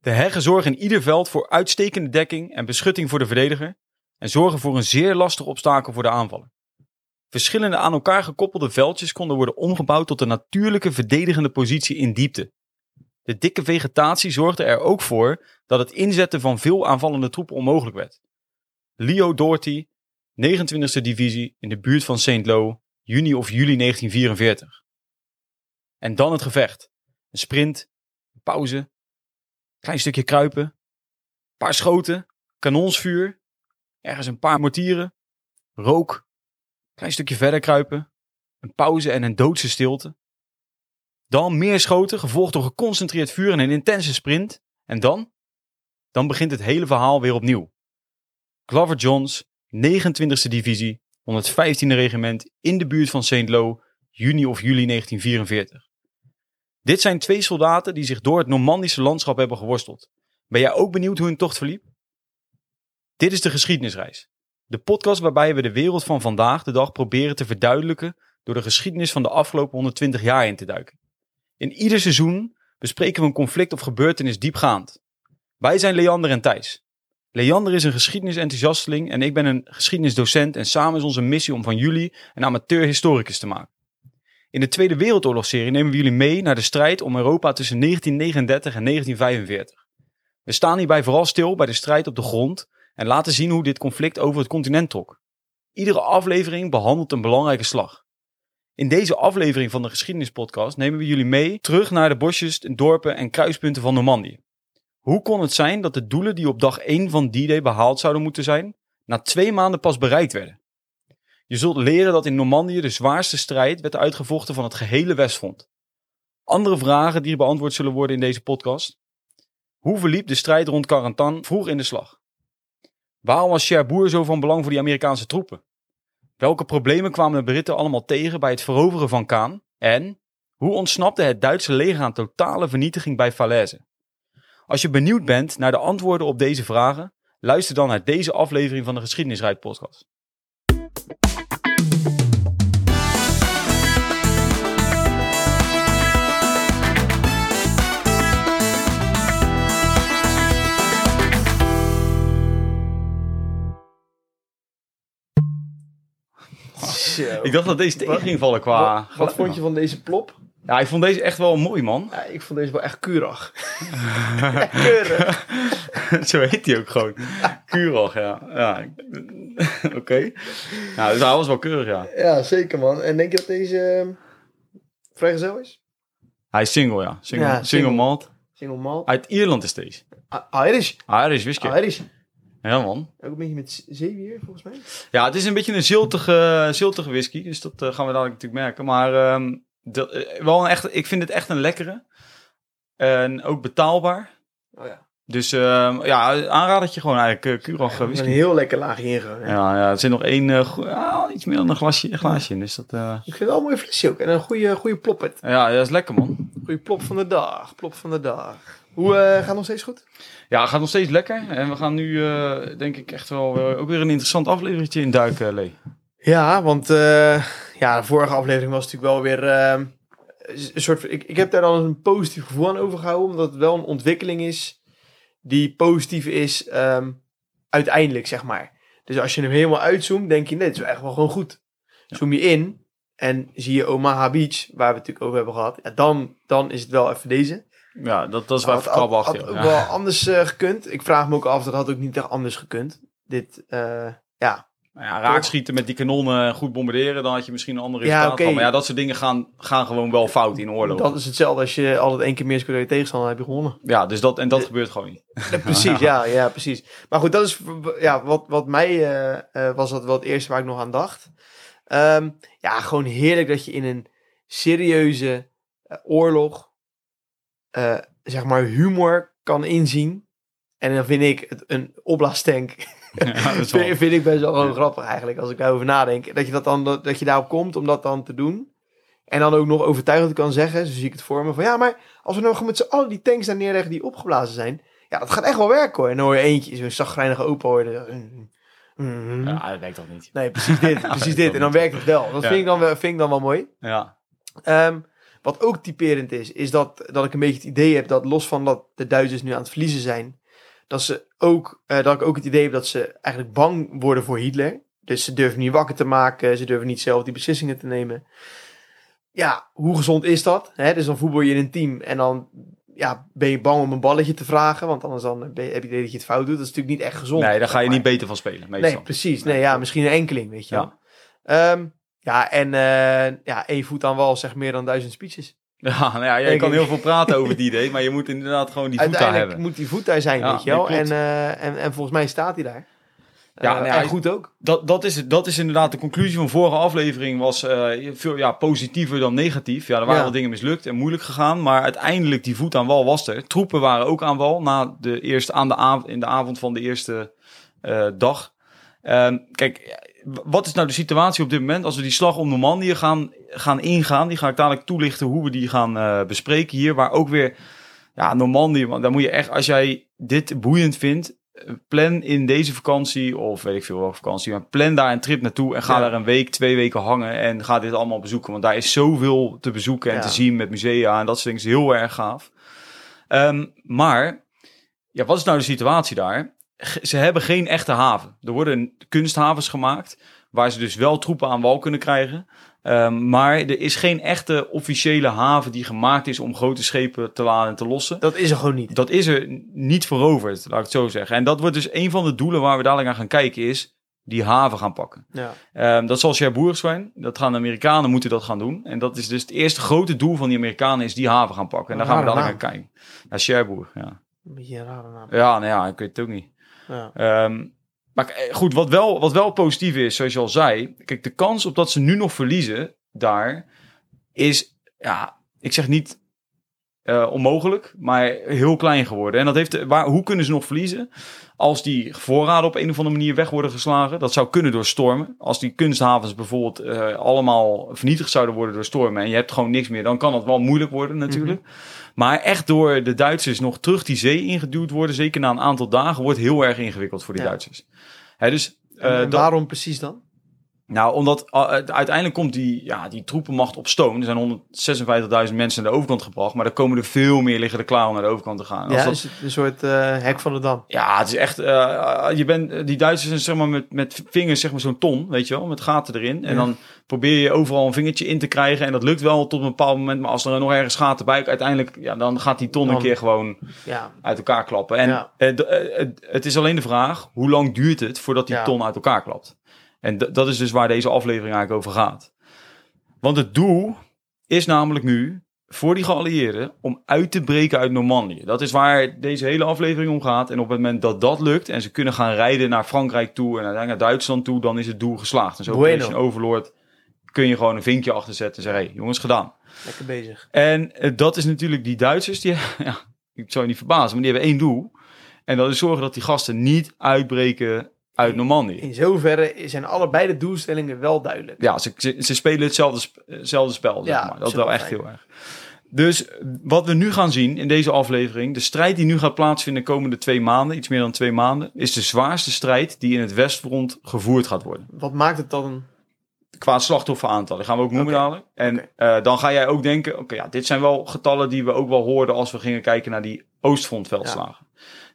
De heggen zorgen in ieder veld voor uitstekende dekking en beschutting voor de verdediger en zorgen voor een zeer lastig obstakel voor de aanvaller. Verschillende aan elkaar gekoppelde veldjes konden worden omgebouwd tot een natuurlijke verdedigende positie in diepte. De dikke vegetatie zorgde er ook voor dat het inzetten van veel aanvallende troepen onmogelijk werd. Leo Doherty, 29e divisie in de buurt van St. Lo, juni of juli 1944. En dan het gevecht. Een sprint, een pauze, klein stukje kruipen, een paar schoten, kanonsvuur, ergens een paar mortieren, rook, klein stukje verder kruipen, een pauze en een doodse stilte. Dan meer schoten, gevolgd door geconcentreerd vuur en een intense sprint. En dan? Dan begint het hele verhaal weer opnieuw. Glover Johns, 29e divisie, 115e regiment in de buurt van St. Lo, juni of juli 1944. Dit zijn twee soldaten die zich door het Normandische landschap hebben geworsteld. Ben jij ook benieuwd hoe hun tocht verliep? Dit is de geschiedenisreis. De podcast waarbij we de wereld van vandaag de dag proberen te verduidelijken door de geschiedenis van de afgelopen 120 jaar in te duiken. In ieder seizoen bespreken we een conflict of gebeurtenis diepgaand. Wij zijn Leander en Thijs. Leander is een geschiedenisenthousiasteling en ik ben een geschiedenisdocent en samen is onze missie om van jullie een amateur-historicus te maken. In de Tweede Wereldoorlogserie nemen we jullie mee naar de strijd om Europa tussen 1939 en 1945. We staan hierbij vooral stil bij de strijd op de grond en laten zien hoe dit conflict over het continent trok. Iedere aflevering behandelt een belangrijke slag. In deze aflevering van de geschiedenispodcast nemen we jullie mee terug naar de bosjes, dorpen en kruispunten van Normandië. Hoe kon het zijn dat de doelen die op dag 1 van D-Day behaald zouden moeten zijn, na twee maanden pas bereikt werden? Je zult leren dat in Normandië de zwaarste strijd werd uitgevochten van het gehele Westfront. Andere vragen die beantwoord zullen worden in deze podcast. Hoe verliep de strijd rond Carentan vroeg in de slag? Waarom was Cherbourg zo van belang voor die Amerikaanse troepen? Welke problemen kwamen de Britten allemaal tegen bij het veroveren van Kaan? En hoe ontsnapte het Duitse leger aan totale vernietiging bij Falaise? Als je benieuwd bent naar de antwoorden op deze vragen, luister dan naar deze aflevering van de Geschiedenisrijd podcast. Ik dacht dat deze tegen ging vallen qua... Wat, wat vond je van deze plop? Ja, ik vond deze echt wel mooi, man. Ja, ik vond deze wel echt keurig. Echt keurig. Zo heet hij ook gewoon. Keurig, ja. ja. Oké. Ja, dus hij was wel keurig, ja. Ja, zeker man. En denk je dat deze uh, vrijgezel is? Hij is single, ja. Single, Ja, single, single. malt. Single malt. Uit Ierland is deze. Ah, Irish. Irish whisky. Irish. Ja, man. Ook een beetje met zeewier volgens mij. Ja, het is een beetje een ziltige, ziltige whisky. Dus dat eh, gaan we dadelijk natuurlijk merken. Maar ehm, dat, eh, wel een echt, ik vind het echt een lekkere. En ook betaalbaar. Oh ja. Dus ehm, ja, aanradertje gewoon eigenlijk. Uh, Curag eh, Een whisky. heel lekker laagje ingegaan. Ja. Ja, ja, er zit nog één, eh, ah, iets meer dan een glasje, een glaasje in. Dus dat, Ik vind het wel een mooi flesje ook. En een goede, goede ploppet. ja, dat is lekker, man. Goede plop van de dag. Plop van de dag. Hoe gaat het nog steeds goed? Ja, het gaat nog steeds lekker. En we gaan nu, denk ik, echt wel ook weer een interessant aflevering in duiken, Lee. Ja, want eh, ja, de vorige aflevering was natuurlijk wel weer eh, een soort. Ik, ik heb daar dan een positief gevoel aan overgehouden, omdat het wel een ontwikkeling is die positief is ehm, uiteindelijk, zeg maar. Dus als je hem helemaal uitzoomt, denk je, nee, het is echt wel gewoon goed. Zoom je in en zie je Omaha Beach, waar we het natuurlijk over hebben gehad, ja, dan, dan is het wel even deze. Ja, dat, dat is wel Had, even had, krabbachtig. had Ja. wel anders eh, gekund. Ik vraag me ook af, dat had ook niet echt anders gekund. Dit, eh, ja, ja, raakschieten met die kanonnen en goed bombarderen, dan had je misschien een andere Ja, resultaat oké. gehad. Maar ja, dat soort dingen gaan, gaan gewoon wel fout in oorlog. dat is hetzelfde als je altijd één keer meer scoort tegenstander, heb je gewonnen. Ja, dus dat, en dat De- gebeurt gewoon niet. Ja, precies, ja, ja, precies. Maar goed, dat is ja, wat, wat mij eh, eh, was dat wel het eerste waar ik nog aan dacht. Ehm, ja, gewoon heerlijk dat je in een serieuze eh, oorlog, eh, zeg maar, humor kan inzien. En dan vind ik het een oplaastank. Ja, dat wel- vind, ik best wel grappig eigenlijk, als ik daarover nadenk. Dat je, dat, dan, dat je daarop komt om dat dan te doen. En dan ook nog overtuigend kan zeggen, zo zie ik het voor me, van ja, maar als we nou met z'n allen die tanks daar neerleggen die opgeblazen zijn, ja, dat gaat echt wel werken hoor. En dan hoor je eentje, zo'n zagrijnige opa hoorde. mm, mm, Ja, dat werkt toch niet. Nee, precies dit, precies dit. En dan werkt het wel. Dat Ja. vind, ik dan wel, vind ik dan wel mooi. Ja. Ehm, Wat ook typerend is, is dat, dat ik een beetje het idee heb dat los van dat de Duitsers nu aan het verliezen zijn, dat, ze ook, eh, dat ik ook het idee heb dat ze eigenlijk bang worden voor Hitler. Dus ze durven niet wakker te maken, ze durven niet zelf die beslissingen te nemen. Ja, hoe gezond is dat? Hè? Dus dan voetbal je in een team en dan ja, ben je bang om een balletje te vragen, want anders dan heb je het idee dat je het fout doet. Dat is natuurlijk niet echt gezond. Nee, daar ga je Maar- niet beter van spelen. Meestal. Nee, precies. Nee, ja, misschien een enkeling, weet je Ja. wel. Ehm, ja, en eh, ja, één voet aan wal zegt meer dan duizend speeches. Ja, nou ja, Denk kan heel veel praten over het idee, maar je moet inderdaad gewoon die voet daar Uiteindelijk hebben. moet die voet daar zijn, Ja, weet je wel. En, eh, en, en volgens mij staat hij daar. Ja, Eh, nou ja, en goed ook. Dat, dat, is, dat is inderdaad de conclusie van vorige aflevering. Was eh, veel ja, positiever dan negatief. Ja, er waren Ja. wel dingen mislukt en moeilijk gegaan. Maar uiteindelijk, die voet aan wal was er. Troepen waren ook aan wal na de eerste, aan de av- in de avond van de eerste dag. Ehm, kijk, wat is nou de situatie op dit moment? Als we die slag om Normandië gaan, gaan ingaan, die ga ik dadelijk toelichten hoe we die gaan eh, bespreken hier. Waar ook weer, ja, Normandië, want daar moet je echt, als jij dit boeiend vindt, eh, plan in deze vakantie, of weet ik veel welke vakantie, maar plan daar een trip naartoe en ga Ja. daar een week, twee weken hangen en ga dit allemaal bezoeken. Want daar is zoveel te bezoeken en Ja. te zien met musea en dat soort dingen is heel erg gaaf. Ehm, maar, ja, wat is nou de situatie daar? Ze hebben geen echte haven. Er worden kunsthavens gemaakt, waar ze dus wel troepen aan wal kunnen krijgen. Ehm, maar er is geen echte officiële haven die gemaakt is om grote schepen te laden en te lossen. Dat is er gewoon niet. Dat is er niet veroverd, laat ik het zo zeggen. En dat wordt dus een van de doelen waar we dadelijk aan gaan kijken, is die haven gaan pakken. Ja. Ehm, dat zal Cherbourg zijn. Dat gaan de Amerikanen moeten dat gaan doen. En dat is dus het eerste grote doel van die Amerikanen, is die haven gaan pakken. En daar gaan we dadelijk aan kijken. Ja, Cherbourg, ja. Een beetje een rare naam. Ja, nou ja, ik weet het ook niet. Ja. Ehm, maar k- goed, wat wel, wat wel positief is, zoals je al zei. Kijk, de kans op dat ze nu nog verliezen daar is, ja, ik zeg niet eh, onmogelijk, maar heel klein geworden. En dat heeft, waar, hoe kunnen ze nog verliezen? Als die voorraden op een of andere manier weg worden geslagen. Dat zou kunnen door stormen. Als die kunsthavens bijvoorbeeld eh, allemaal vernietigd zouden worden door stormen. En je hebt gewoon niks meer. Dan kan dat wel moeilijk worden natuurlijk. Maar echt door de Duitsers nog terug die zee ingeduwd worden. Zeker na een aantal dagen. Wordt heel erg ingewikkeld voor die Ja. Duitsers. Hè, dus, En, eh, dat- waarom precies dan? Nou, omdat uh, uiteindelijk komt die, ja, die troepenmacht op stoom. Er zijn 156.000 mensen naar de overkant gebracht. Maar er komen er veel meer liggen er klaar om naar de overkant te gaan. Als Ja, dat- is het een soort eh, hek van de dam. ja, het is echt. eh, je bent, die Duitsers zijn zeg maar met, met vingers, zeg maar zo'n ton, weet je wel, met gaten erin. En Ja. dan probeer je overal een vingertje in te krijgen. En dat lukt wel tot een bepaald moment. Maar als er nog ergens gaten bij, uiteindelijk, ja, dan gaat die ton een keer gewoon Ja, uit elkaar klappen. En Ja. eh, eh, het- het is alleen de vraag, hoe lang duurt het voordat die ton uit elkaar klapt? En dat is dus waar deze aflevering eigenlijk over gaat. Want het doel is namelijk nu voor die geallieerden om uit te breken uit Normandië. Dat is waar deze hele aflevering om gaat. En op het moment dat dat lukt en ze kunnen gaan rijden naar Frankrijk toe en uiteindelijk naar Duitsland toe, dan is het doel geslaagd. En zo Bueno. Operation Overlord kun je gewoon een vinkje achterzetten en zeggen, hey, jongens, gedaan. lekker bezig. En eh, dat is natuurlijk die Duitsers, die, ja, ik zou je niet verbazen, maar die hebben één doel. En dat is zorgen dat die gasten niet uitbreken uit Normandië. In zoverre zijn allebei de doelstellingen wel duidelijk. Ja, ze, ze, ze spelen hetzelfde, sp- hetzelfde spel, zeg Ja, maar. Dat is wel we echt heel erg. Dus wat we nu gaan zien in deze aflevering, de strijd die nu gaat plaatsvinden de komende twee maanden, iets meer dan twee maanden, is de zwaarste strijd die in het Westfront gevoerd gaat worden. Wat maakt het dan... Qua slachtofferaantal, die gaan we ook noemen. En eh, dan ga jij ook denken, oké, ja, dit zijn wel getallen die we ook wel hoorden als we gingen kijken naar die Oostfrontveldslagen.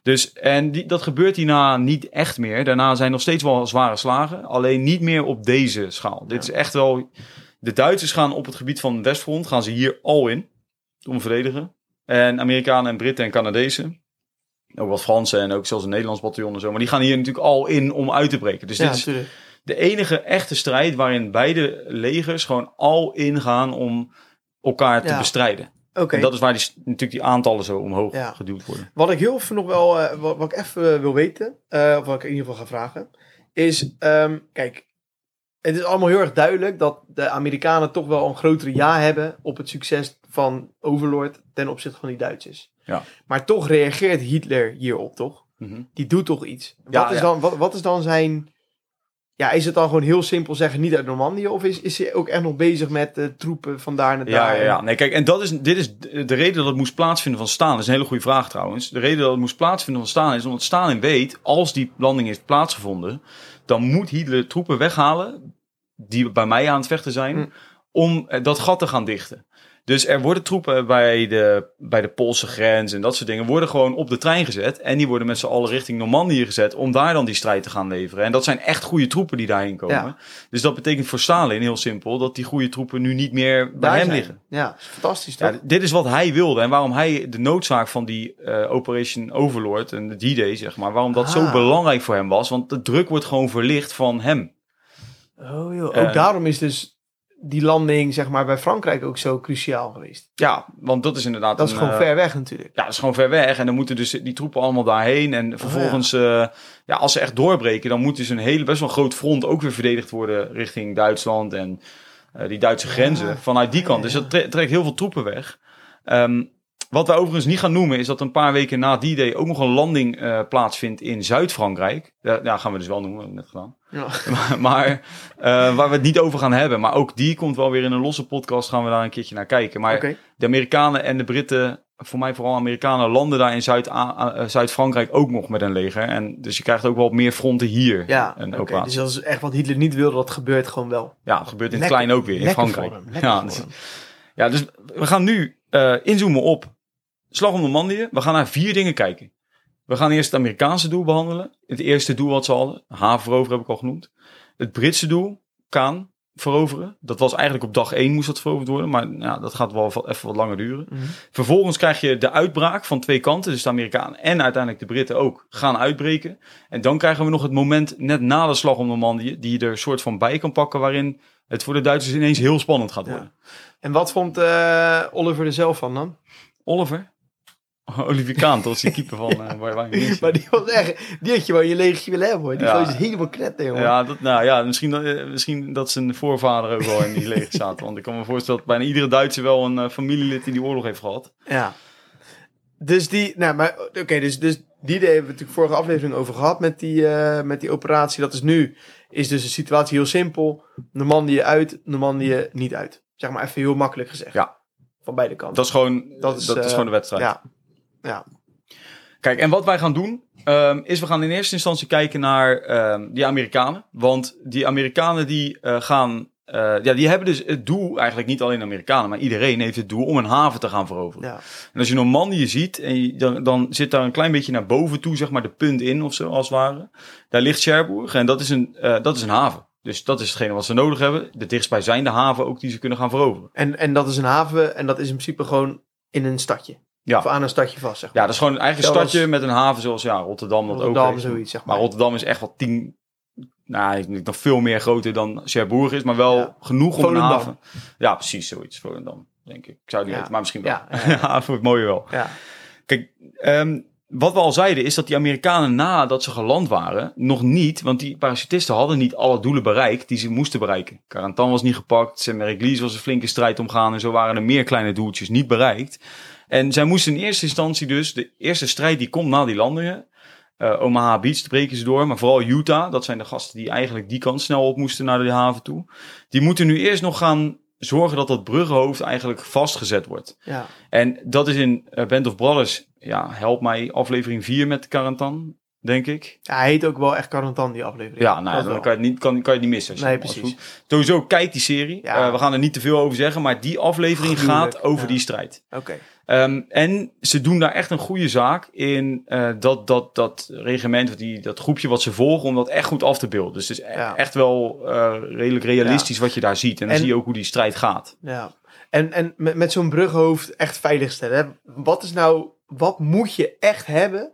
Dus, en die, dat gebeurt hierna niet echt meer. Daarna zijn nog steeds wel zware slagen, alleen niet meer op deze schaal. Dit is echt wel, de Duitsers gaan op het gebied van Westfront, gaan ze hier al in, om te verdedigen. En Amerikanen en Britten en Canadezen, ook wat Fransen en ook zelfs een Nederlands bataljon en zo, maar die gaan hier natuurlijk al in om uit te breken. Dus Ja, dit is natuurlijk. de enige echte strijd waarin beide legers gewoon al ingaan om elkaar te Ja. bestrijden. En dat is waar die, natuurlijk die aantallen zo omhoog Ja. geduwd worden. Wat ik heel even nog wel, eh, wat, wat ik even eh, wil weten, eh, of wat ik in ieder geval ga vragen, is, ehm, kijk, het is allemaal heel erg duidelijk dat de Amerikanen toch wel een grotere ja hebben op het succes van Overlord ten opzichte van die Duitsers. Ja. Maar toch reageert Hitler hierop, toch? Mhm. Die doet toch iets. Ja, wat, is ja. Dan, wat, wat is dan zijn... Ja, is het dan gewoon heel simpel zeggen niet uit Normandië? Of is, is hij ook echt nog bezig met troepen van daar naar Ja, daar? ja, ja. Nee, kijk, en dat is, dit is de de reden dat het moest plaatsvinden van Stalin. Dat is een hele goede vraag trouwens. De reden dat het moest plaatsvinden van Stalin is omdat Stalin weet, als die landing heeft plaatsgevonden, dan moet Hitler troepen weghalen die bij mij aan het vechten zijn, Hm. om eh, dat gat te gaan dichten. Dus er worden troepen bij de, bij de Poolse grens en dat soort dingen, worden gewoon op de trein gezet. En die worden met z'n allen richting Normandië gezet om daar dan die strijd te gaan leveren. En dat zijn echt goede troepen die daarheen komen. Ja. Dus dat betekent voor Stalin heel simpel dat die goede troepen nu niet meer bij Daar hem zijn. liggen. Ja, fantastisch? Ja, dit is wat hij wilde en waarom hij de noodzaak van die eh, Operation Overlord en de D-Day, zeg maar, waarom dat zo Ah. belangrijk voor hem was. Want de druk wordt gewoon verlicht van hem. oh joh, ook Eh, daarom is dus die landing zeg maar bij Frankrijk ook zo cruciaal geweest. Ja, want dat is inderdaad. Dat is een, gewoon eh, ver weg natuurlijk. Ja, dat is gewoon ver weg. En dan moeten dus die troepen allemaal daarheen. En vervolgens, ja. ja, als ze echt doorbreken, dan moet dus een hele best wel groot front ook weer verdedigd worden richting Duitsland en eh, die Duitse grenzen Ja. vanuit die kant. Dus dat tre- trekt heel veel troepen weg. Ehm, wat we overigens niet gaan noemen, is dat een paar weken na die day ook nog een landing eh, plaatsvindt in Zuid-Frankrijk. Ja, ja, gaan we dus wel noemen, hebben we net gedaan. Ja. Maar, maar eh, waar we het niet over gaan hebben. Maar ook die komt wel weer in een losse podcast. Gaan we daar een keertje naar kijken. Maar de Amerikanen en de Britten, voor mij vooral Amerikanen, landen daar in Zuid- eh, Zuid-Frankrijk ook nog met een leger. En dus je krijgt ook wel meer fronten hier. Ja, een operatie. dus dat is echt wat Hitler niet wilde, dat gebeurt gewoon wel. Ja, het gebeurt in het Lekker- klein ook weer in Frankrijk. hem, Ja, dus, ja, dus we gaan nu inzoomen op Slag om Normandië. We gaan naar vier dingen kijken. We gaan eerst het Amerikaanse doel behandelen. Het eerste doel wat ze hadden, haven veroveren heb ik al genoemd. Het Britse doel, Kaan veroveren. Dat was eigenlijk op dag één moest dat veroverd worden. Maar ja, dat gaat wel even wat langer duren. Mhm. Vervolgens krijg je de uitbraak van twee kanten. Dus de Amerikanen en uiteindelijk de Britten ook gaan uitbreken. En dan krijgen we nog het moment net na de slag om Normandië. Die je er een soort van bij kan pakken. Waarin het voor de Duitsers ineens heel spannend gaat Ja. worden. En wat vond eh, Oliver er zelf van dan? Oliver? Olivier Kaan, dat is die keeper van uh, Bayern München. Maar die was echt, die had je wel in je legertje willen hebben hoor. Die Ja. is helemaal knetter jongen. Ja, dat, nou ja, misschien, dat- eh, misschien dat zijn voorvader ook wel in die leger zaten. Want ik kan me voorstellen dat bijna iedere Duitser wel een eh, familielid in die oorlog heeft gehad. Ja. Dus die, nou, maar oké, dus, dus die idee hebben we natuurlijk vorige aflevering over gehad met die, eh, met die operatie. Dat is nu, is dus de situatie heel simpel. Normandië uit, Normandië niet uit. Zeg maar even heel makkelijk gezegd. Ja. Van beide kanten. Dat is gewoon, Dat is, dat is eh, gewoon de wedstrijd. ja. Ja. Kijk, en wat wij gaan doen, ehm, is we gaan in eerste instantie kijken naar ehm, die Amerikanen. Want die Amerikanen die eh, gaan, eh, ja, die hebben dus het doel, eigenlijk niet alleen Amerikanen, maar iedereen heeft het doel om een haven te gaan veroveren. Ja. En als je Normandië ziet, en je- dan, dan zit daar een klein beetje naar boven toe, zeg maar, de punt in of zo, als het ware. Daar ligt Cherbourg en dat is een, eh, dat is een haven. Dus dat is hetgene wat ze nodig hebben. De dichtstbijzijnde haven ook die ze kunnen gaan veroveren. En, en dat is een haven en dat is in principe gewoon in een stadje. Ja. Of aan een stadje vast, zeg maar. Ja, dat is gewoon eigenlijk een stadje met een haven zoals ja, Rotterdam dat Rotterdam, ook heeft. zoiets, zeg maar. Maar Rotterdam is echt wel tien, nou, ik denk nog veel meer groter dan Cherbourg is, maar wel Ja. genoeg om een haven. Ja, precies zoiets, Volendam, denk ik. Ik zou het niet Ja. weten, maar misschien wel. Ja, Ja, voor het mooie wel. Ja. Kijk, ehm, wat we al zeiden is dat die Amerikanen nadat ze geland waren, nog niet, want die parachutisten hadden niet alle doelen bereikt die ze moesten bereiken. Carentan was niet gepakt, Saint-Méry-Église was een flinke strijd omgaan en zo waren er meer kleine doeltjes niet bereikt. En zij moesten in eerste instantie dus, de eerste strijd die komt na die landingen, eh, Omaha Beach breken ze door, maar vooral Utah, dat zijn de gasten die eigenlijk die kant snel op moesten naar de haven toe. Die moeten nu eerst nog gaan zorgen dat dat bruggenhoofd eigenlijk vastgezet wordt. ja. En dat is in eh, Band of Brothers, ja, help mij, aflevering 4 met Karantan, denk ik. Ja, hij heet ook wel echt Karantan, die aflevering. Ja, nou, Dat dan wel. kan je het niet, kan, kan je niet missen. Nee, precies. Sowieso, kijk die serie. Ja. Eh, we gaan er niet te veel over zeggen, maar die aflevering Gruwelijk, gaat over ja. die strijd. Oké. Ehm, en ze doen daar echt een goede zaak in eh, dat, dat, dat regiment, of die, dat groepje wat ze volgen, om dat echt goed af te beelden. Dus het is e- Ja. echt wel eh, redelijk realistisch wat je daar ziet. En dan En- zie je ook hoe die strijd gaat. Ja. En, en met, met zo'n bruggenhoofd echt veiligstellen. Hè? Wat is nou, wat moet je echt hebben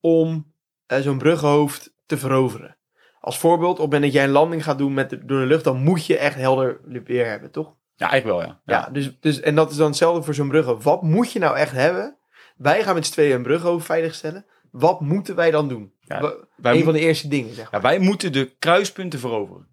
om eh, zo'n bruggenhoofd te veroveren? Als voorbeeld, op het moment dat jij een landing gaat doen met de, door de lucht, dan moet je echt helder weer hebben, toch? Ja, eigenlijk wel, ja. Ja, dus, dus, en dat is dan hetzelfde voor zo'n bruggenhoofd. Wat moet je nou echt hebben? Wij gaan met z'n tweeën een bruggenhoofd veiligstellen. Wat moeten wij dan doen? Ja, wij een van de eerste dingen, zeg maar. Ja, wij moeten de kruispunten veroveren.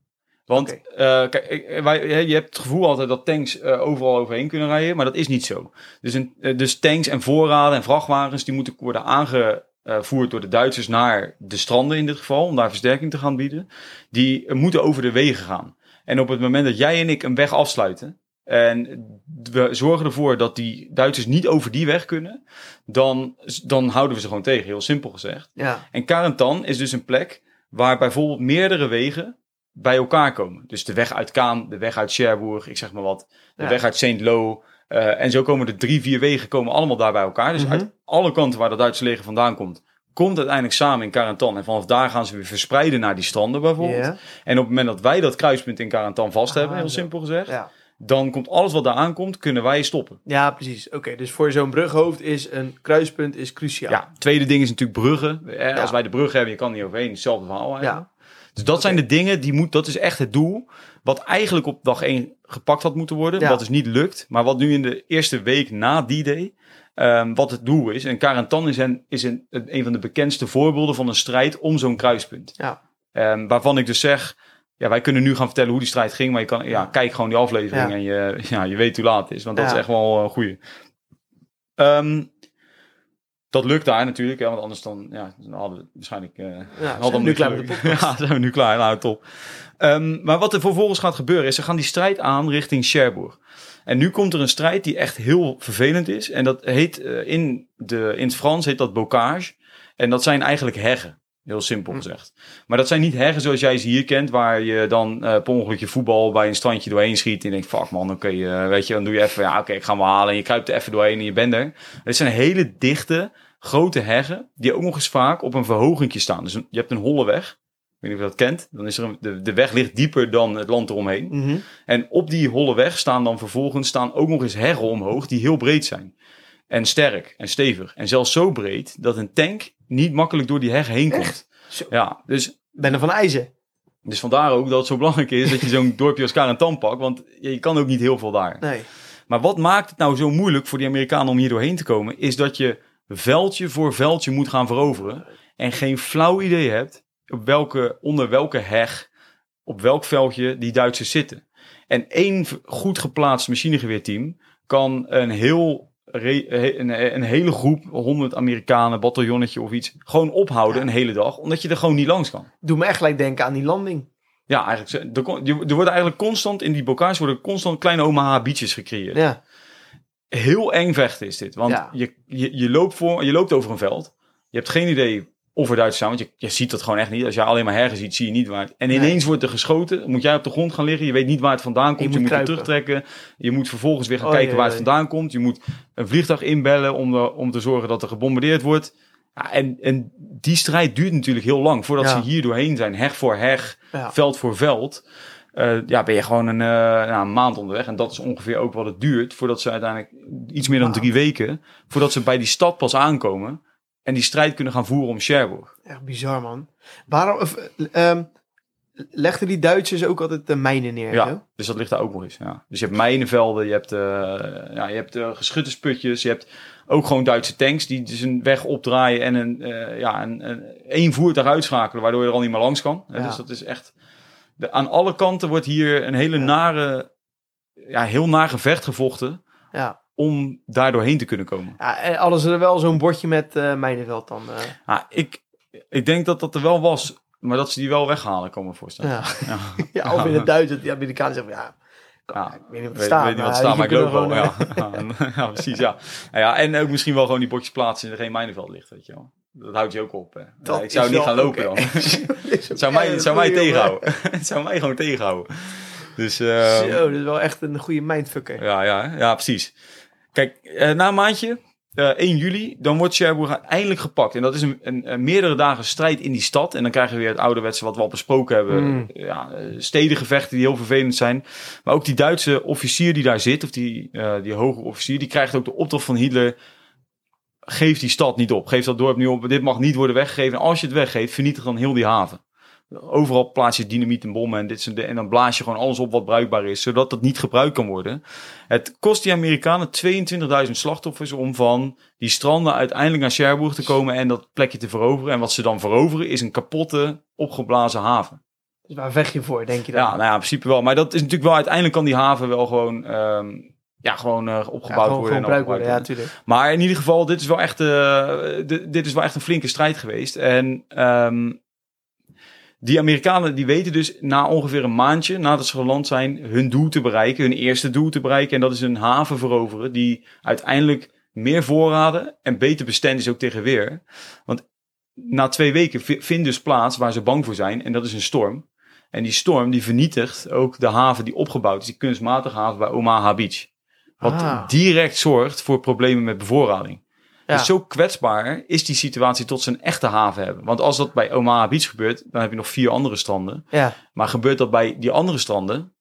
Want eh, kijk, ik- wij, je hebt het gevoel altijd dat tanks eh, overal overheen kunnen rijden, maar dat is niet zo. Dus, een, eh, dus tanks en voorraden en vrachtwagens die moeten worden aangevoerd door de Duitsers naar de stranden in dit geval, om daar versterking te gaan bieden. Die eh, moeten over de wegen gaan. En op het moment dat jij en ik een weg afsluiten en we zorgen ervoor dat die Duitsers niet over die weg kunnen, dan, dan houden we ze gewoon tegen, heel simpel gezegd. Ja, En Carentan is dus een plek waar bijvoorbeeld meerdere wegen bij elkaar komen. Dus de weg uit Kaan, de weg uit Cherbourg, ik zeg maar wat. De Ja. weg uit Saint Lo, Eh, en zo komen de drie, vier wegen komen allemaal daar bij elkaar. Dus Mhm. uit alle kanten waar dat Duitse leger vandaan komt, komt uiteindelijk samen in Carentan. En vanaf daar gaan ze weer verspreiden naar die stranden bijvoorbeeld. En op het moment dat wij dat kruispunt in Carentan vast Ah, hebben, heel zo. simpel gezegd, Ja. dan komt alles wat daar aankomt, kunnen wij stoppen. ja, precies. Oké, dus voor zo'n brughoofd is een kruispunt is cruciaal. Ja, tweede ding is natuurlijk bruggen. Eh, Ja. Als wij de brug hebben, je kan niet overheen, hetzelfde verhaal eigenlijk. Ja. Dus dat zijn de dingen, die moet, dat is echt het doel. Wat eigenlijk op dag 1 gepakt had moeten worden. Ja. Wat dus niet lukt. Maar wat nu in de eerste week na die day. Ehm, wat het doel is. En Carentan is, een, is een, een van de bekendste voorbeelden van een strijd om zo'n kruispunt. Ja. Ehm, waarvan ik dus zeg. Ja, wij kunnen nu gaan vertellen hoe die strijd ging. Maar je kan, ja, kijk gewoon die aflevering. Ja. En je, ja, je weet hoe laat het is. Want dat Ja. is echt wel een goeie. Ehm, dat lukt daar natuurlijk. Hè, want anders dan, ja, dan hadden we waarschijnlijk... eh, Ja, hadden zijn we nu klaar met de. Ja, zijn we nu klaar. Nou, top. Ehm, maar wat er vervolgens gaat gebeuren is, ze gaan die strijd aan richting Cherbourg. En nu komt er een strijd die echt heel vervelend is. En dat heet, eh, in, de, in het Frans heet dat bocage. En dat zijn eigenlijk heggen. Heel simpel Hm. gezegd. Maar dat zijn niet heggen zoals jij ze hier kent, waar je dan eh per ongeluk je voetbal bij een strandje doorheen schiet. En je denkt, fuck man, oké, eh, weet je, dan doe je even, ja oké, ik ga hem halen. En je kruipt er even doorheen en je bent er. Het zijn hele dichte, grote heggen, die ook nog eens vaak op een verhogingje staan. Dus een- je hebt een holle weg. Ik weet niet of je dat kent. Dan is er een, de, de weg ligt dieper dan het land eromheen. Mhm. En op die holle weg staan dan vervolgens staan ook nog eens heggen omhoog die heel breed zijn. En sterk en stevig. En zelfs zo breed dat een tank niet makkelijk door die heg heen komt. Echt? Zo. Ja, dus, Ben er van ijzer. dus vandaar ook dat het zo belangrijk is dat je zo'n dorpje als Carentan pakt. Want je, je kan ook niet heel veel daar. Nee. Maar wat maakt het nou zo moeilijk voor die Amerikanen om hier doorheen te komen, is dat je veldje voor veldje moet gaan veroveren. En geen flauw idee hebt op welke, onder welke heg, op welk veldje die Duitsers zitten. En één goed geplaatst machinegeweerteam kan een heel een, een hele groep, 100 Amerikanen, bataljonnetje of iets, gewoon ophouden Ja. een hele dag, omdat je er gewoon niet langs kan. Doe me echt gelijk denken aan die landing. Ja, eigenlijk, er, er worden eigenlijk constant in die bokaars worden constant kleine Omaha beaches gecreëerd Ja. heel eng vechten is dit. Want Ja. je, je, je, loopt voor, je loopt over een veld. Je hebt geen idee of er Duitsers zijn. Want je, je ziet dat gewoon echt niet. Als je alleen maar hergen ziet, zie je niet waar het... En Nee. ineens wordt er geschoten. Moet jij op de grond gaan liggen. Je weet niet waar het vandaan komt. Je, moet moet, je kruipen. terugtrekken. Je moet vervolgens weer gaan Oh, kijken jee, waar het jee. vandaan komt. Je moet een vliegtuig inbellen om, de, om te zorgen dat er gebombardeerd wordt. Ja, en, en die strijd duurt natuurlijk heel lang. Voordat Ja. ze hier doorheen zijn. Heg voor heg Ja. veld voor veld. eh, ja, ben je gewoon een, eh, nou, een maand onderweg. En dat is ongeveer ook wat het duurt voordat ze uiteindelijk iets meer dan drie weken, voordat ze bij die stad pas aankomen en die strijd kunnen gaan voeren om Cherbourg. Echt bizar, man. Waarom... Of, eh, ehm, legden die Duitsers ook altijd de mijnen neer? Ja, dus dat ligt daar ook nog eens. Ja. Dus je hebt mijnenvelden, je hebt, eh ja, je hebt eh, geschuttersputjes, je hebt ook gewoon Duitse tanks die dus een weg opdraaien en een, eh, ja, een, een, één voertuig uitschakelen, waardoor je er al niet meer langs kan. Ja. Dus dat is echt... De, aan alle kanten wordt hier een hele Ja. nare, ja, heel naar gevecht gevochten Ja. Om daar doorheen te kunnen komen. ja. En hadden ze er wel zo'n bordje met eh mijnenveld dan? eh? Ah, ik, ik denk dat dat er wel was, maar dat ze die wel weghalen, kan me voorstellen. ja. Ja. ja, of in het Duits, die Amerikanen zeggen van, ja... Ja, ik weet niet wat het staat. weet niet wat maar maar ik loop wel. er Ja. eh, Ja, precies, ja. Ja. En ook misschien wel gewoon die bordjes plaatsen en er geen mijnenveld ligt, weet je wel. Dat houdt je ook op. Hè. dat Ja, ik zou niet gaan lopen dan. Het zou mij, het zou mij tegenhouden. het zou mij gewoon tegenhouden. Dus jongen. eh, Zo, dat is wel echt een goede mindfucker. ja, ja, ja, precies. Kijk, eh, na een maandje, eh 1 juli, dan wordt Cherbourg eindelijk gepakt. En dat is een, een, een meerdere dagen strijd in die stad. En dan krijgen we weer het ouderwetse wat we al besproken hebben. Mm. Ja, eh, stedengevechten die heel vervelend zijn. Maar ook die Duitse officier die daar zit, of die, eh, die hoge officier, die krijgt ook de opdracht van Hitler. Geef die stad niet op. Geef dat dorp niet op. Dit mag niet worden weggegeven. En als je het weggeeft, vernietig dan heel die haven. Overal plaats je dynamiet en bommen en dit soort. En dan blaas je gewoon alles op wat bruikbaar is, zodat dat niet gebruikt kan worden. Het kost die Amerikanen 22.000 slachtoffers om van die stranden uiteindelijk naar Cherbourg te komen en dat plekje te veroveren. En wat ze dan veroveren is een kapotte, opgeblazen haven. Dus waar vecht je voor, denk je dan? Ja, nou ja, in principe wel. Maar dat is natuurlijk wel, uiteindelijk kan die haven wel gewoon, ehm, ja, gewoon eh, Ja, opgebouwd gewoon, worden. gewoon en gebruikt worden, ja, opgebouwd tuurlijk. maar in ieder geval, dit is wel echt, eh, dit, dit is wel echt een flinke strijd geweest. En ehm, die Amerikanen die weten dus na ongeveer een maandje nadat ze geland zijn, hun doel te bereiken, hun eerste doel te bereiken. En dat is een haven veroveren die uiteindelijk meer voorraden en beter bestand is ook tegen weer. Want na twee weken vi- vindt dus plaats waar ze bang voor zijn en dat is een storm. En die storm die vernietigt ook de haven die opgebouwd is, die kunstmatige haven bij Omaha Beach. Wat Ah. direct zorgt voor problemen met bevoorrading. Ja. Dus zo kwetsbaar is die situatie tot ze een echte haven hebben. Want als dat bij Omaha Beach gebeurt, dan heb je nog vier andere stranden. Ja, Maar gebeurt dat bij die andere stranden,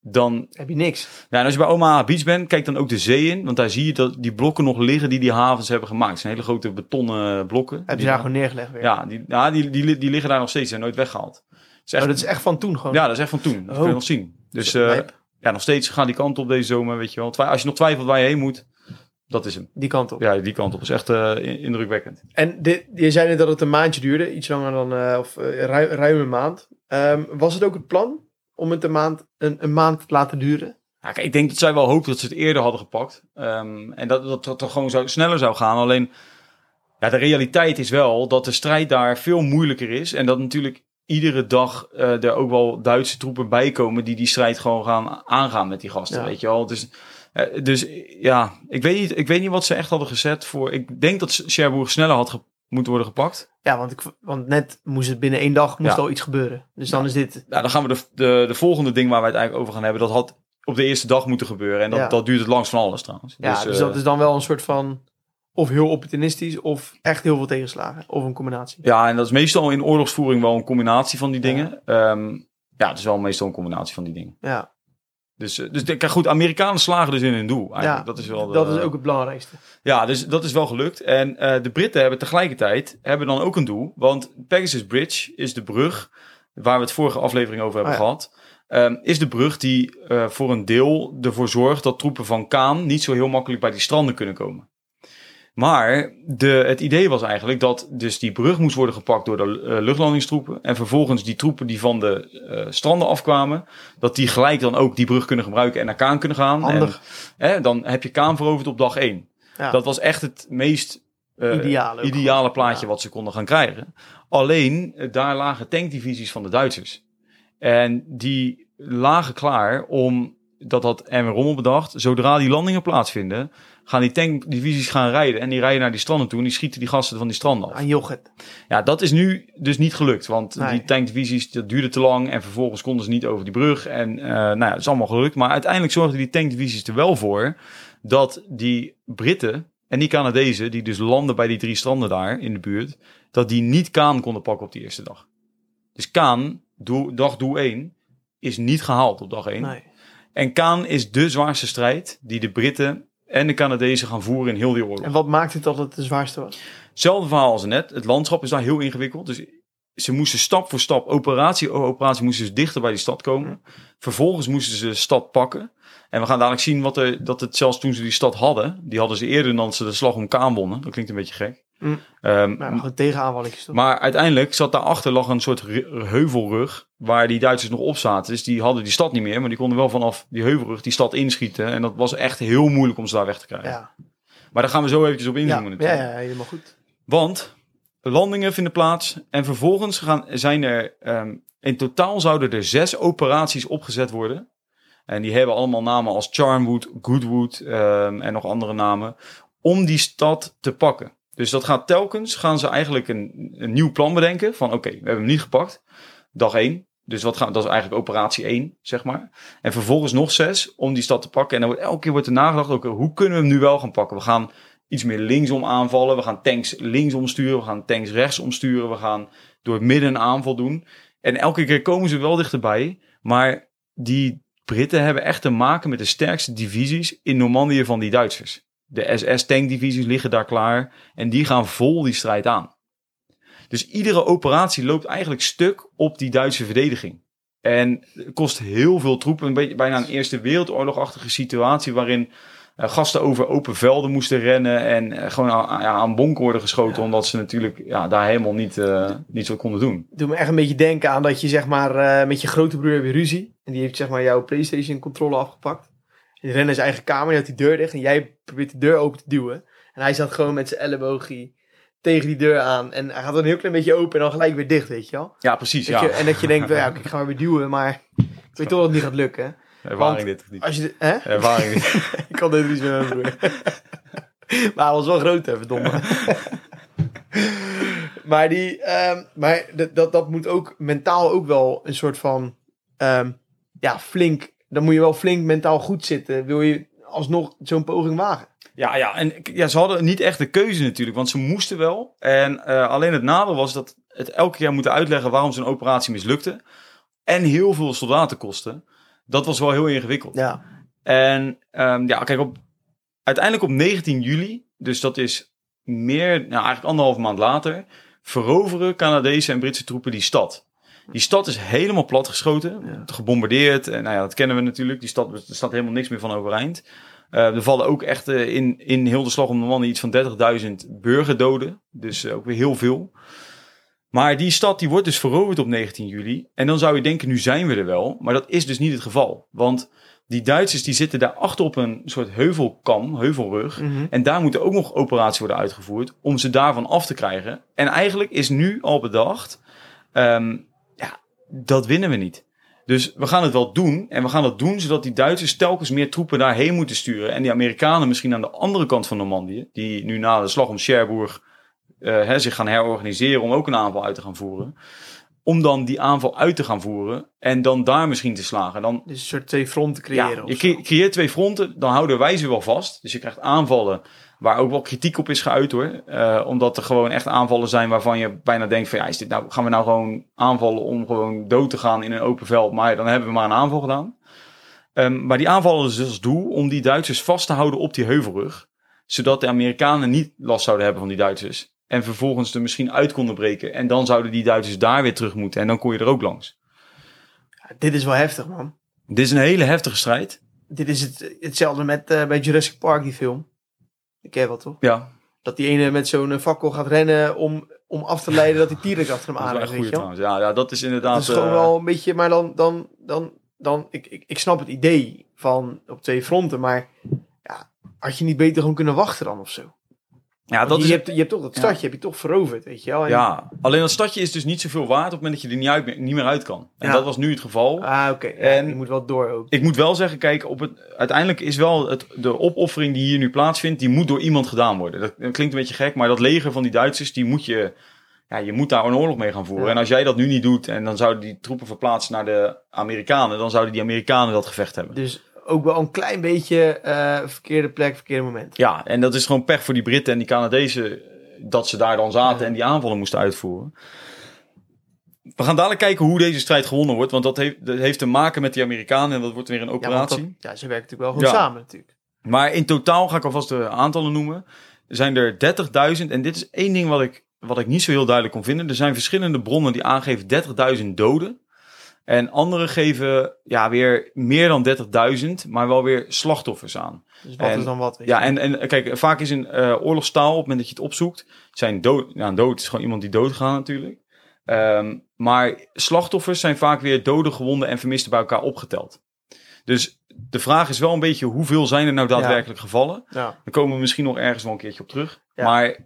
dan... heb je niks. Ja, en als je bij Omaha Beach bent, kijk dan ook de zee in. Want daar zie je dat die blokken nog liggen die die havens hebben gemaakt. Het zijn hele grote betonnen blokken. Heb je daar gewoon neergelegd weer. Ja, die, ja die, die, die liggen daar nog steeds. Zijn nooit weggehaald. Het is echt, Oh, dat is echt van toen gewoon. Ja, dat is echt van toen. Dat Oh. kun je nog zien. Dus eh, ja, nog steeds gaan die kant op deze zomer, weet je wel. Als je nog twijfelt waar je heen moet, dat is hem. Die kant op. Ja, die kant op is echt eh, in- indrukwekkend. En dit, je zei net dat het een maandje duurde, iets langer dan, eh, of eh, ruim, ruim een maand. Ehm, was het ook het plan om het een maand, een, een maand te laten duren? Ja, kijk, ik denk dat zij wel hoopten dat ze het eerder hadden gepakt. Ehm, en dat, dat dat toch gewoon zou, sneller zou gaan. Alleen, ja, de realiteit is wel dat de strijd daar veel moeilijker is. En dat natuurlijk iedere dag eh, er ook wel Duitse troepen bij komen die die strijd gewoon gaan aangaan met die gasten, Ja. weet je wel. Dus, dus ja, ik weet, niet, ik weet niet wat ze echt hadden gezet voor... Ik denk dat Cherbourg sneller had moeten worden gepakt. Ja, want, ik, want net moest het binnen één dag moest Ja. al iets gebeuren. Dus dan is dit... Nou, dan gaan we de, de, de volgende ding waar we het eigenlijk over gaan hebben. Dat had op de eerste dag moeten gebeuren. En dat, Ja. dat duurt het langst van alles trouwens. Ja, dus, eh, dat is dan wel een soort van... Of heel opportunistisch, of echt heel veel tegenslagen. Of een combinatie. Ja, en dat is meestal in oorlogsvoering wel een combinatie van die Ja. dingen. Ehm, ja, het is wel meestal een combinatie van die dingen. Ja, Dus, eh, dus kijk, goed, Amerikanen slagen dus in hun doel. Eigenlijk. ja dat is wel de- dat is ook het belangrijkste. Ja, dus dat is wel gelukt. En eh, de Britten hebben tegelijkertijd hebben dan ook een doel. Want Pegasus Bridge is de brug waar we het vorige aflevering over hebben Oh ja. gehad. ehm, is de brug die eh, voor een deel ervoor zorgt dat troepen van Kaan niet zo heel makkelijk bij die stranden kunnen komen. Maar de, het idee was eigenlijk dat dus die brug moest worden gepakt door de eh, luchtlandingstroepen. En vervolgens die troepen die van de eh, stranden afkwamen, dat die gelijk dan ook die brug kunnen gebruiken en naar Kaan kunnen gaan. Handig. En, hè, dan heb je Kaan veroverd op dag één. Ja. Dat was echt het meest eh, Ideale plaatje Ja. wat ze konden gaan krijgen. Alleen, daar lagen tankdivisies van de Duitsers. En die lagen klaar om, dat had Erwin Rommel bedacht, zodra die landingen plaatsvinden, gaan die tankdivisies gaan rijden. En die rijden naar die stranden toe en die schieten die gasten van die stranden af. Aan Jochit. Ja, dat is nu dus niet gelukt. Want Nee. die tankdivisies, dat duurde te lang. En vervolgens konden ze niet over die brug. En eh nou ja, dat is allemaal gelukt. Maar uiteindelijk zorgden die tankdivisies er wel voor... dat die Britten en die Canadezen... die dus landen bij die drie stranden daar in de buurt... dat die niet Kaan konden pakken op die eerste dag. Dus Kaan, dag doel 1, is niet gehaald op dag 1. Nee. En Kaan is de zwaarste strijd... die de Britten en de Canadezen gaan voeren in heel die oorlog. En wat maakt het dat het de zwaarste was? Hetzelfde verhaal als net. Het landschap is daar heel ingewikkeld. Dus ze moesten stap voor stap, operatie operatie, moesten ze dichter bij die stad komen. Vervolgens moesten ze de stad pakken. En we gaan dadelijk zien wat er, dat het zelfs toen ze die stad hadden, die hadden ze eerder dan ze de slag om Kaan wonnen. Dat klinkt een beetje gek. Mm. Ehm, Maar gewoon tegenaanvalletjes toch? maar uiteindelijk zat daarachter lag een soort ru- heuvelrug waar die Duitsers nog op zaten. Dus die hadden die stad niet meer, maar die konden wel vanaf die heuvelrug die stad inschieten. En dat was echt heel moeilijk om ze daar weg te krijgen. ja. Maar daar gaan we zo eventjes op Ja, inzoomen ja, natuurlijk. ja, helemaal goed. Want landingen vinden plaats en vervolgens gaan, zijn er ehm, in totaal zouden er zes operaties opgezet worden. En die hebben allemaal namen als Charmwood, Goodwood ehm, en nog andere namen. Om die stad te pakken. Dus dat gaat telkens, gaan ze eigenlijk een, een nieuw plan bedenken. Van oké, we hebben hem niet gepakt. Dag 1. Dus wat gaan, dat is eigenlijk operatie 1, zeg maar. En vervolgens nog zes om die stad te pakken. En dan wordt elke keer wordt er nagedacht, hoe kunnen we hem nu wel gaan pakken? We gaan iets meer linksom aanvallen. We gaan tanks linksom sturen. We gaan tanks rechtsom sturen. We gaan door het midden een aanval doen. En elke keer komen ze wel dichterbij. Maar die Britten hebben echt te maken met de sterkste divisies in Normandië van die Duitsers. De SS-tankdivisies liggen daar klaar. En die gaan vol die strijd aan. Dus iedere operatie loopt eigenlijk stuk op die Duitse verdediging. En het kost heel veel troepen. Een beetje, bijna een Eerste Wereldoorlogachtige situatie waarin eh, gasten over open velden moesten rennen en eh, gewoon aan, ja, aan bonken worden geschoten, Ja. omdat ze natuurlijk ja, daar helemaal niet, eh, niet zo konden doen. Doe me echt een beetje denken aan dat je zeg maar met je grote broer heb je ruzie. En die heeft zeg maar jouw Playstation controle afgepakt. En die rent naar zijn eigen kamer, die had die deur dicht. En jij probeert de deur open te duwen. En hij zat gewoon met zijn elleboogie tegen die deur aan. En hij gaat dan een heel klein beetje open en dan gelijk weer dicht, weet je wel. Ja, precies. Dat Ja. je, en dat je denkt, ja, oké, ik ga maar weer duwen, maar ik weet toch dat het niet gaat lukken. Ervaring want- dit of niet? Als je, hè? Ervaring dit. ik had dit met mijn broer. maar hij was wel groot, hè, verdomme. maar die, ehm, maar dat, dat, dat moet ook mentaal ook wel een soort van, ehm, ja, flink, dan moet je wel flink mentaal goed zitten. Wil je alsnog zo'n poging wagen. Ja, ja, en ja, ze hadden niet echt de keuze natuurlijk, want ze moesten wel. En eh, alleen het nadeel was dat het elke keer moeten uitleggen waarom zo'n operatie mislukte. En heel veel soldaten kostte. Dat was wel heel ingewikkeld. Ja. En ehm, ja, kijk, op, uiteindelijk op 19 juli, dus dat is meer, nou eigenlijk anderhalf maand later, veroveren Canadese en Britse troepen die stad. Die stad is helemaal platgeschoten, Ja. gebombardeerd. En nou ja, dat kennen we natuurlijk. Die stad, er staat helemaal niks meer van overeind. Eh, er vallen ook echt eh, in, in heel de slag om de mannen iets van 30.000 burgerdoden. Dus eh, ook weer heel veel. Maar die stad die wordt dus veroverd op 19 juli. En dan zou je denken, nu zijn we er wel. Maar dat is dus niet het geval. Want die Duitsers die zitten daar achter op een soort heuvelkam, heuvelrug. Mhm. En daar moet er ook nog operatie worden uitgevoerd om ze daarvan af te krijgen. En eigenlijk is nu al bedacht, ehm, dat winnen we niet. Dus we gaan het wel doen. En we gaan het doen zodat die Duitsers telkens meer troepen daarheen moeten sturen. En die Amerikanen misschien aan de andere kant van Normandië, die nu na de slag om Cherbourg eh, hè, zich gaan herorganiseren om ook een aanval uit te gaan voeren. Om dan die aanval uit te gaan voeren en dan daar misschien te slagen. Dan, Dus een soort twee fronten creëren. ja, je creëert twee fronten, dan houden wij ze wel vast. Dus je krijgt aanvallen waar ook wel kritiek op is geuit hoor. Eh, omdat er gewoon echt aanvallen zijn waarvan je bijna denkt van ja, is dit nou, gaan we nou gewoon aanvallen om gewoon dood te gaan in een open veld. Maar dan hebben we maar een aanval gedaan. Ehm, maar die aanvallen dus als doel om die Duitsers vast te houden op die heuvelrug. Zodat de Amerikanen niet last zouden hebben van die Duitsers. En vervolgens er misschien uit konden breken. En dan zouden die Duitsers daar weer terug moeten. En dan kon je er ook langs. Ja, dit is wel heftig, man. Dit is een hele heftige strijd. Dit is het, hetzelfde met eh, bij Jurassic Park, die film. Ik ken je wel, toch? Ja, Dat die ene met zo'n eh, fakkel gaat rennen om, om af te leiden dat die T-Rex achter hem aan is, weet je. Ja, ja, dat is inderdaad... Dat is gewoon eh, wel een beetje, maar dan, dan, dan, dan ik, ik, ik snap het idee van op twee fronten, maar ja, had je niet beter gewoon kunnen wachten dan of zo? Ja, dat je, is... hebt, je hebt toch dat stadje, heb je toch veroverd, weet je wel? En- Ja, alleen dat stadje is dus niet zoveel waard op het moment dat je er niet, uit, niet meer uit kan. En Ja. dat was nu het geval. Ah, oké. En- je moet wel door ook. Ik moet wel zeggen, kijk, op het, uiteindelijk is wel het, de opoffering die hier nu plaatsvindt, die moet door iemand gedaan worden. Dat, dat klinkt een beetje gek, maar dat leger van die Duitsers, die moet je, ja, je moet daar een oorlog mee gaan voeren. Ja. En als jij dat nu niet doet en dan zouden die troepen verplaatsen naar de Amerikanen, dan zouden die Amerikanen dat gevecht hebben. Dus ook wel een klein beetje eh, verkeerde plek, verkeerde moment. Ja, en dat is gewoon pech voor die Britten en die Canadezen dat ze daar dan zaten Ja. en die aanvallen moesten uitvoeren. We gaan dadelijk kijken hoe deze strijd gewonnen wordt, want dat heeft, dat heeft te maken met die Amerikanen en dat wordt weer een Ja, operatie. dat, ja, ze werken natuurlijk wel Ja. samen natuurlijk. Maar in totaal ga ik alvast de aantallen noemen. Er zijn er 30.000 en dit is één ding wat ik, wat ik niet zo heel duidelijk kon vinden. Er zijn verschillende bronnen die aangeven 30.000 doden. En anderen geven ja, weer meer dan 30.000, maar wel weer slachtoffers aan. Dus wat En- is dan wat? Ja, je? en, en kijk, vaak is een eh, oorlogstaal, op het moment dat je het opzoekt, zijn dood. Ja, dood is gewoon iemand die doodgaan natuurlijk. Ehm, maar slachtoffers zijn vaak weer doden, gewonden en vermisten bij elkaar opgeteld. Dus de vraag is wel een beetje, hoeveel zijn er nou daadwerkelijk gevallen? ja. Daar komen we misschien nog ergens wel een keertje op terug. Ja. Maar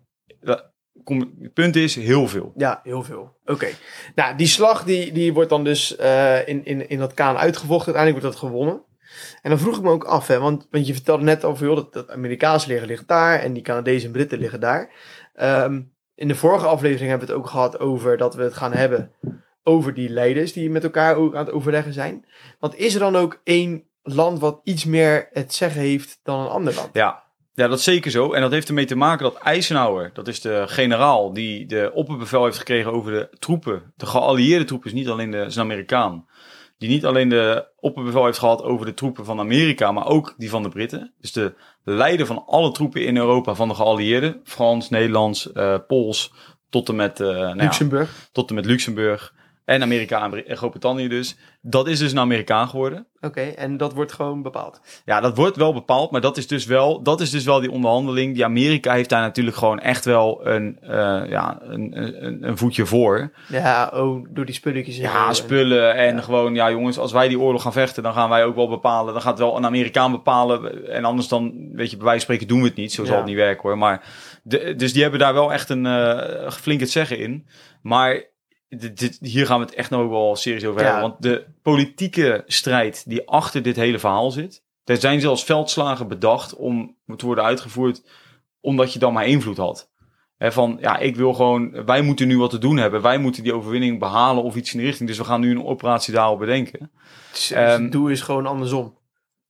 eh, het punt is, heel veel. Ja, heel veel. Oké. Nou, die slag die, die wordt dan dus eh, in, in, in dat kaan uitgevochten. Uiteindelijk wordt dat gewonnen. En dan vroeg ik me ook af, hè, want, want je vertelde net over, joh, dat, dat Amerikaanse leger ligt daar en die Canadezen en Britten liggen daar. Ehm, in de vorige aflevering hebben we het ook gehad over dat we het gaan hebben over die leiders die met elkaar ook aan het overleggen zijn. Want is er dan ook één land wat iets meer het zeggen heeft dan een ander land? Ja. Ja, dat is zeker zo. En dat heeft ermee te maken dat Eisenhower, dat is de generaal die de opperbevel heeft gekregen over de troepen. De geallieerde troepen, is niet alleen de, is een Amerikaan. Die niet alleen de opperbevel heeft gehad over de troepen van Amerika, maar ook die van de Britten. Dus de leider van alle troepen in Europa van de geallieerden. Frans, Nederlands, eh, Pools, tot en met, eh, nou ja, Luxemburg. tot en met Luxemburg. En Amerika en Bri- en Groot-Brittannië dus. Dat is dus een Amerikaan geworden. Oké, en dat wordt gewoon bepaald. Ja, dat wordt wel bepaald, maar dat is dus wel, dat is dus wel die onderhandeling. Die Amerika heeft daar natuurlijk gewoon echt wel een, eh, ja, een, een, een voetje voor. Ja, oh, door die spulletjes. Ja, En- spullen en ja. gewoon, ja jongens, als wij die oorlog gaan vechten, dan gaan wij ook wel bepalen. Dan gaat wel een Amerikaan bepalen. En anders dan, weet je, bij wijze van spreken doen we het niet. Zo zal het niet werken hoor. Maar, de, dus die hebben daar wel echt een uh, flink het zeggen in. Maar dit, dit- hier gaan we het echt nog wel serieus over Ja. hebben. Want de politieke strijd die achter dit hele verhaal zit. Er zijn zelfs veldslagen bedacht om te worden uitgevoerd, omdat je dan maar invloed had. Hè, van ja, ik wil gewoon, wij moeten nu wat te doen hebben. Wij moeten die overwinning behalen of iets in die richting. Dus we gaan nu een operatie daarop bedenken. Dus Ehm, het doel is gewoon andersom.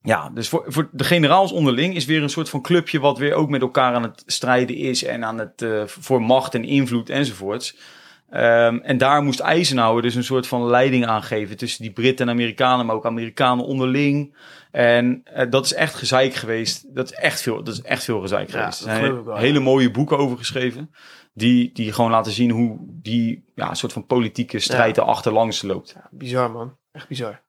ja, dus voor, voor de generaals onderling is weer een soort van clubje wat weer ook met elkaar aan het strijden is en aan het uh, voor macht en invloed enzovoorts. Um, en daar moest Eisenhower dus een soort van leiding aangeven tussen die Britten en Amerikanen, maar ook Amerikanen onderling. En uh, dat is echt gezeik geweest. Dat is echt veel, dat is echt veel gezeik Ja, geweest. Er zijn wel, hele ja. mooie boeken over geschreven. Die, die gewoon laten zien hoe die ja, soort van politieke strijd Ja. erachter langs loopt. Bizar man. Echt bizar.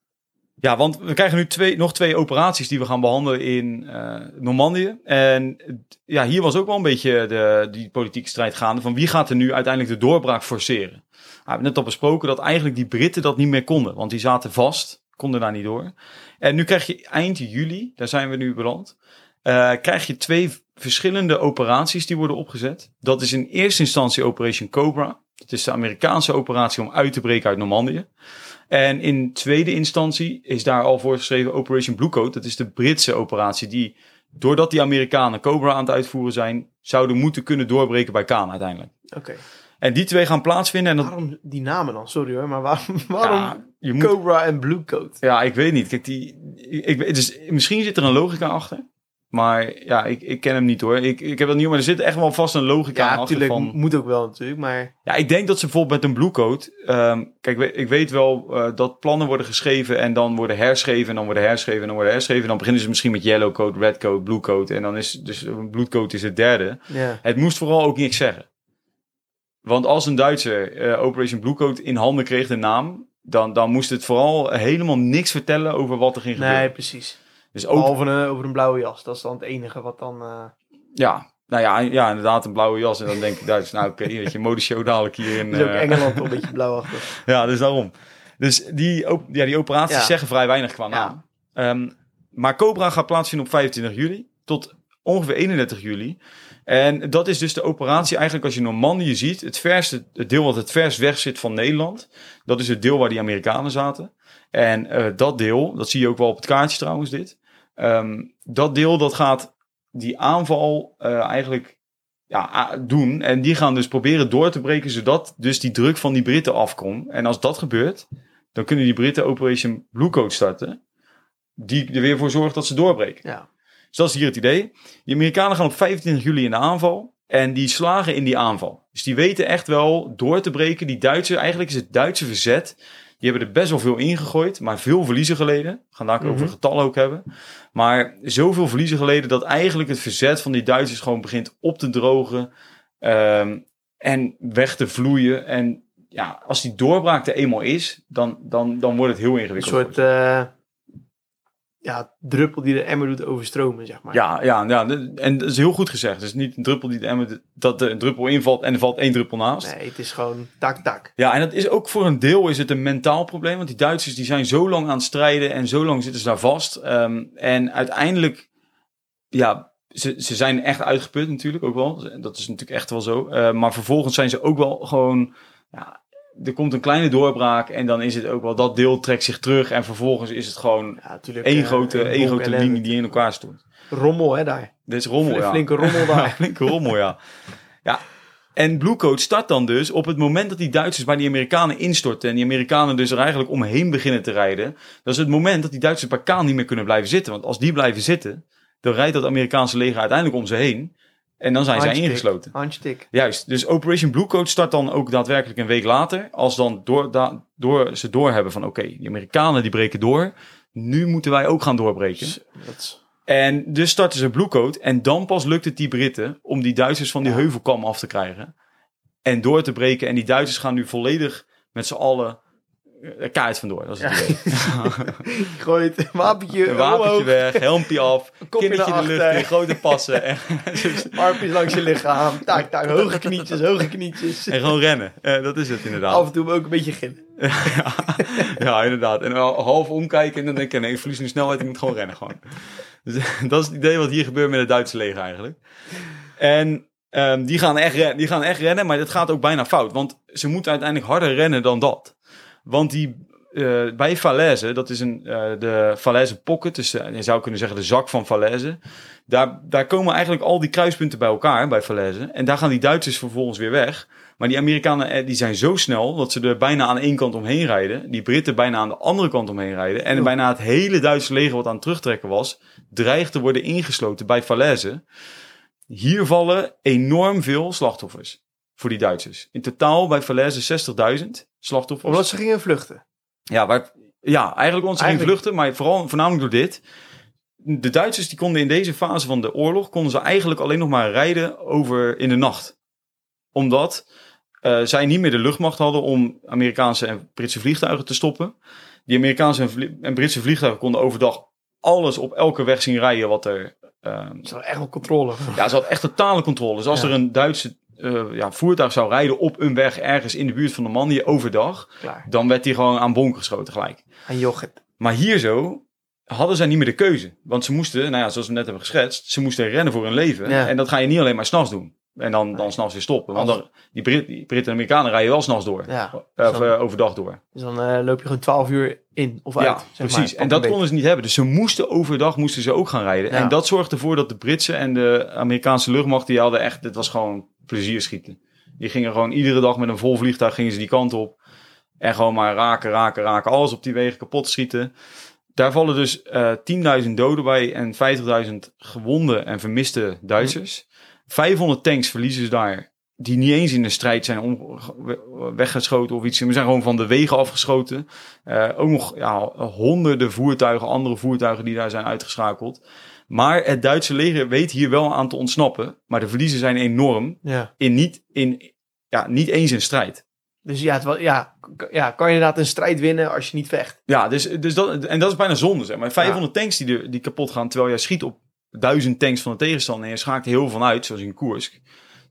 Ja, want we krijgen nu twee, nog twee operaties die we gaan behandelen in eh Normandië. En ja, hier was ook wel een beetje de, die politieke strijd gaande. Van wie gaat er nu uiteindelijk de doorbraak forceren? Nou, we hebben net al besproken dat eigenlijk die Britten dat niet meer konden. Want die zaten vast, konden daar niet door. En nu krijg je eind juli, daar zijn we nu beland. eh, krijg je twee verschillende operaties die worden opgezet. Dat is in eerste instantie Operation Cobra. Dat is de Amerikaanse operatie om uit te breken uit Normandië. En in tweede instantie is daar al voor geschreven Operation Bluecoat. Dat is de Britse operatie die, doordat die Amerikanen Cobra aan het uitvoeren zijn, zouden moeten kunnen doorbreken bij Kaan uiteindelijk. Oké. En die twee gaan plaatsvinden. En dat, Waarom die namen dan? Sorry hoor, maar waarom, waarom ja, je moet, Cobra en Blue Coat? ja, ik weet niet. Kijk, die, ik, dus misschien zit er een logica achter. Maar ja, ik, ik ken hem niet hoor. Ik, ik heb dat niet, maar er zit echt wel vast een logica Ja, achter natuurlijk. van... Moet ook wel natuurlijk, maar... Ja, ik denk dat ze bijvoorbeeld met een blue coat. ehm, kijk, ik weet wel eh, dat plannen worden geschreven en dan worden herschreven en dan worden herschreven en dan worden herschreven. En dan beginnen ze misschien met yellow coat, red coat, blue coat en dan is dus een blue coat is het derde. Ja. Het moest vooral ook niks zeggen. Want als een Duitser eh, Operation Blue Coat in handen kreeg, de naam, dan, dan moest het vooral helemaal niks vertellen over wat er ging Nee, gebeuren. precies. Dus ook, Behalve een, over een blauwe jas. Dat is dan het enige wat dan... eh, ja, nou ja, ja, inderdaad een blauwe jas. En dan denk ik Duits, nou oké, weet je, modeshow dadelijk hier in... is ook eh, Engeland een beetje blauwachtig. Ja, dus daarom. Dus die, op, ja, die operaties Ja. zeggen vrij weinig qua naam. Ehm, maar Cobra gaat plaatsvinden op 25 juli tot ongeveer 31 juli. En dat is dus de operatie eigenlijk als je Normandië ziet. Het, verste, het deel wat het verst weg zit van Nederland. Dat is het deel waar die Amerikanen zaten. En eh, dat deel, dat zie je ook wel op het kaartje trouwens dit. Ehm, dat deel dat gaat die aanval eh, eigenlijk ja, doen. En die gaan dus proberen door te breken, zodat dus die druk van die Britten afkomt. En als dat gebeurt, dan kunnen die Britten Operation Blue Coat starten. Die er weer voor zorgt dat ze doorbreken. Ja. Dus dat is hier het idee. Die Amerikanen gaan op 25 juli in de aanval. En die slagen in die aanval. Dus die weten echt wel door te breken. Die Duitsers, eigenlijk is het Duitse verzet. Die hebben er best wel veel ingegooid. Maar veel verliezen geleden. We gaan daar ook over Mhm. getallen ook hebben. Maar zoveel verliezen geleden dat eigenlijk het verzet van die Duitsers gewoon begint op te drogen. ehm, en weg te vloeien. En ja, als die doorbraak er eenmaal is, dan, dan, dan wordt het heel Een ingewikkeld. soort... eh, ja, druppel die de emmer doet overstromen, zeg maar. Ja, ja, ja, en dat is heel goed gezegd. Dus niet een druppel die de emmer, dat er een druppel invalt en er valt één druppel naast. Nee, het is gewoon tak, tak. Ja, en dat is ook voor een deel is het een mentaal probleem. Want die Duitsers die zijn zo lang aan het strijden en zo lang zitten ze daar vast. Ehm, en uiteindelijk, ja, ze, ze zijn echt uitgeput natuurlijk ook wel. Dat is natuurlijk echt wel zo. Eh, maar vervolgens zijn ze ook wel gewoon, ja, er komt een kleine doorbraak en dan is het ook wel, dat deel trekt zich terug. En vervolgens is het gewoon Ja, één eh, grote, een één grote linie die in elkaar stort. Rommel, hè, daar. Dit is rommel, ja. Flinke rommel daar. Flinke rommel, ja. ja. En Blue Coat start dan dus op het moment dat die Duitsers bij die Amerikanen instorten. En die Amerikanen dus er eigenlijk omheen beginnen te rijden. Dat is het moment dat die Duitsers bij Kaan niet meer kunnen blijven zitten. Want als die blijven zitten, dan rijdt dat Amerikaanse leger uiteindelijk om ze heen. En dan zijn zij ingesloten. Handje tik. Juist, dus Operation Blue Coat start dan ook daadwerkelijk een week later. Als dan door, da- door ze doorhebben van oké, die Amerikanen die breken door. Nu moeten wij ook gaan doorbreken. En dus starten ze Blue Coat. En dan pas lukt het die Britten om die Duitsers van die heuvelkam af te krijgen. En door te breken. En die Duitsers gaan nu volledig met z'n allen kaart vandoor. Dat is het idee. Gooit een wapentje, Een wapentje omhoog, weg, helmpje af, kopje kindertje in de lucht in, grote passen. En, armpjes langs je lichaam. Tak, tak, hoge knietjes, hoge knietjes. en gewoon rennen. Eh, dat is het inderdaad. Af en toe ook een beetje gillen. ja, ja, inderdaad. En half omkijken en dan denk ik, nee, ik verlies nu snelheid, ik moet gewoon rennen gewoon. Dus dat is het idee wat hier gebeurt met het Duitse leger eigenlijk. En ehm, die, gaan echt rennen, die gaan echt rennen, maar dat gaat ook bijna fout. Want ze moeten uiteindelijk harder rennen dan dat. Want die eh, bij Falaise, dat is een, eh, de Falaise pocket, dus eh, je zou kunnen zeggen de zak van Falaise. Daar, daar komen eigenlijk al die kruispunten bij elkaar bij Falaise. En daar gaan die Duitsers vervolgens weer weg. Maar die Amerikanen die zijn zo snel dat ze er bijna aan één kant omheen rijden. Die Britten bijna aan de andere kant omheen rijden. En bijna het hele Duitse leger wat aan het terugtrekken was, dreigt te worden ingesloten bij Falaise. Hier vallen enorm veel slachtoffers voor die Duitsers. In totaal bij Falaise 60.000 slachtoffers. Omdat ze gingen vluchten. Ja, waar, ja eigenlijk omdat ze gingen vluchten, maar vooral, voornamelijk door dit. De Duitsers die konden in deze fase van de oorlog, konden ze eigenlijk alleen nog maar rijden over in de nacht. Omdat eh, zij niet meer de luchtmacht hadden om Amerikaanse en Britse vliegtuigen te stoppen. Die Amerikaanse en, vlie- en Britse vliegtuigen konden overdag alles op elke weg zien rijden wat er... eh, Ze hadden echt wel controle. ja, ze had echt totale controle. Dus als Ja. er een Duitse eh, ja, voertuig zou rijden op een weg ergens in de buurt van Normandië overdag, Klaar. dan werd hij gewoon aan bonk geschoten gelijk. En jochit. Maar hier zo hadden zij niet meer de keuze. Want ze moesten, nou ja, zoals we net hebben geschetst, ze moesten rennen voor hun leven. Ja. En dat ga je niet alleen maar s'nachts doen. En dan, dan s'nachts weer stoppen. Want dan, die, Brit, die Britten en Amerikanen rijden wel s'nachts door. Ja. Eh, of Zo. eh, overdag door. Dus dan loop je gewoon 12 uur in of uit. ja, zeg precies. maar. en dat konden ze niet hebben. Dus ze moesten overdag moesten ze ook gaan rijden. Ja. En dat zorgde ervoor dat de Britse en de Amerikaanse luchtmacht, die hadden echt, dit was gewoon plezier schieten. Die gingen gewoon iedere dag met een vol vliegtuig gingen ze die kant op. En gewoon maar raken, raken, raken. Alles op die wegen kapot schieten. Daar vallen dus eh 10.000 doden bij en 50.000 gewonde en vermiste Duitsers. 500 tanks verliezen ze daar. Die niet eens in de strijd zijn we- weggeschoten of iets. Ze zijn gewoon van de wegen afgeschoten. Eh, ook nog ja, honderden voertuigen, andere voertuigen die daar zijn uitgeschakeld. Maar het Duitse leger weet hier wel aan te ontsnappen. Maar de verliezen zijn enorm. Ja. In niet, in, ja, niet eens in strijd. Dus ja, het, ja, ja, kan je inderdaad een strijd winnen als je niet vecht. Ja, dus, dus dat, en dat is bijna zonde. Zeg maar 500 tanks die, die kapot gaan terwijl jij schiet op duizend tanks van de tegenstander en je schaakt heel van uit, zoals in Koersk.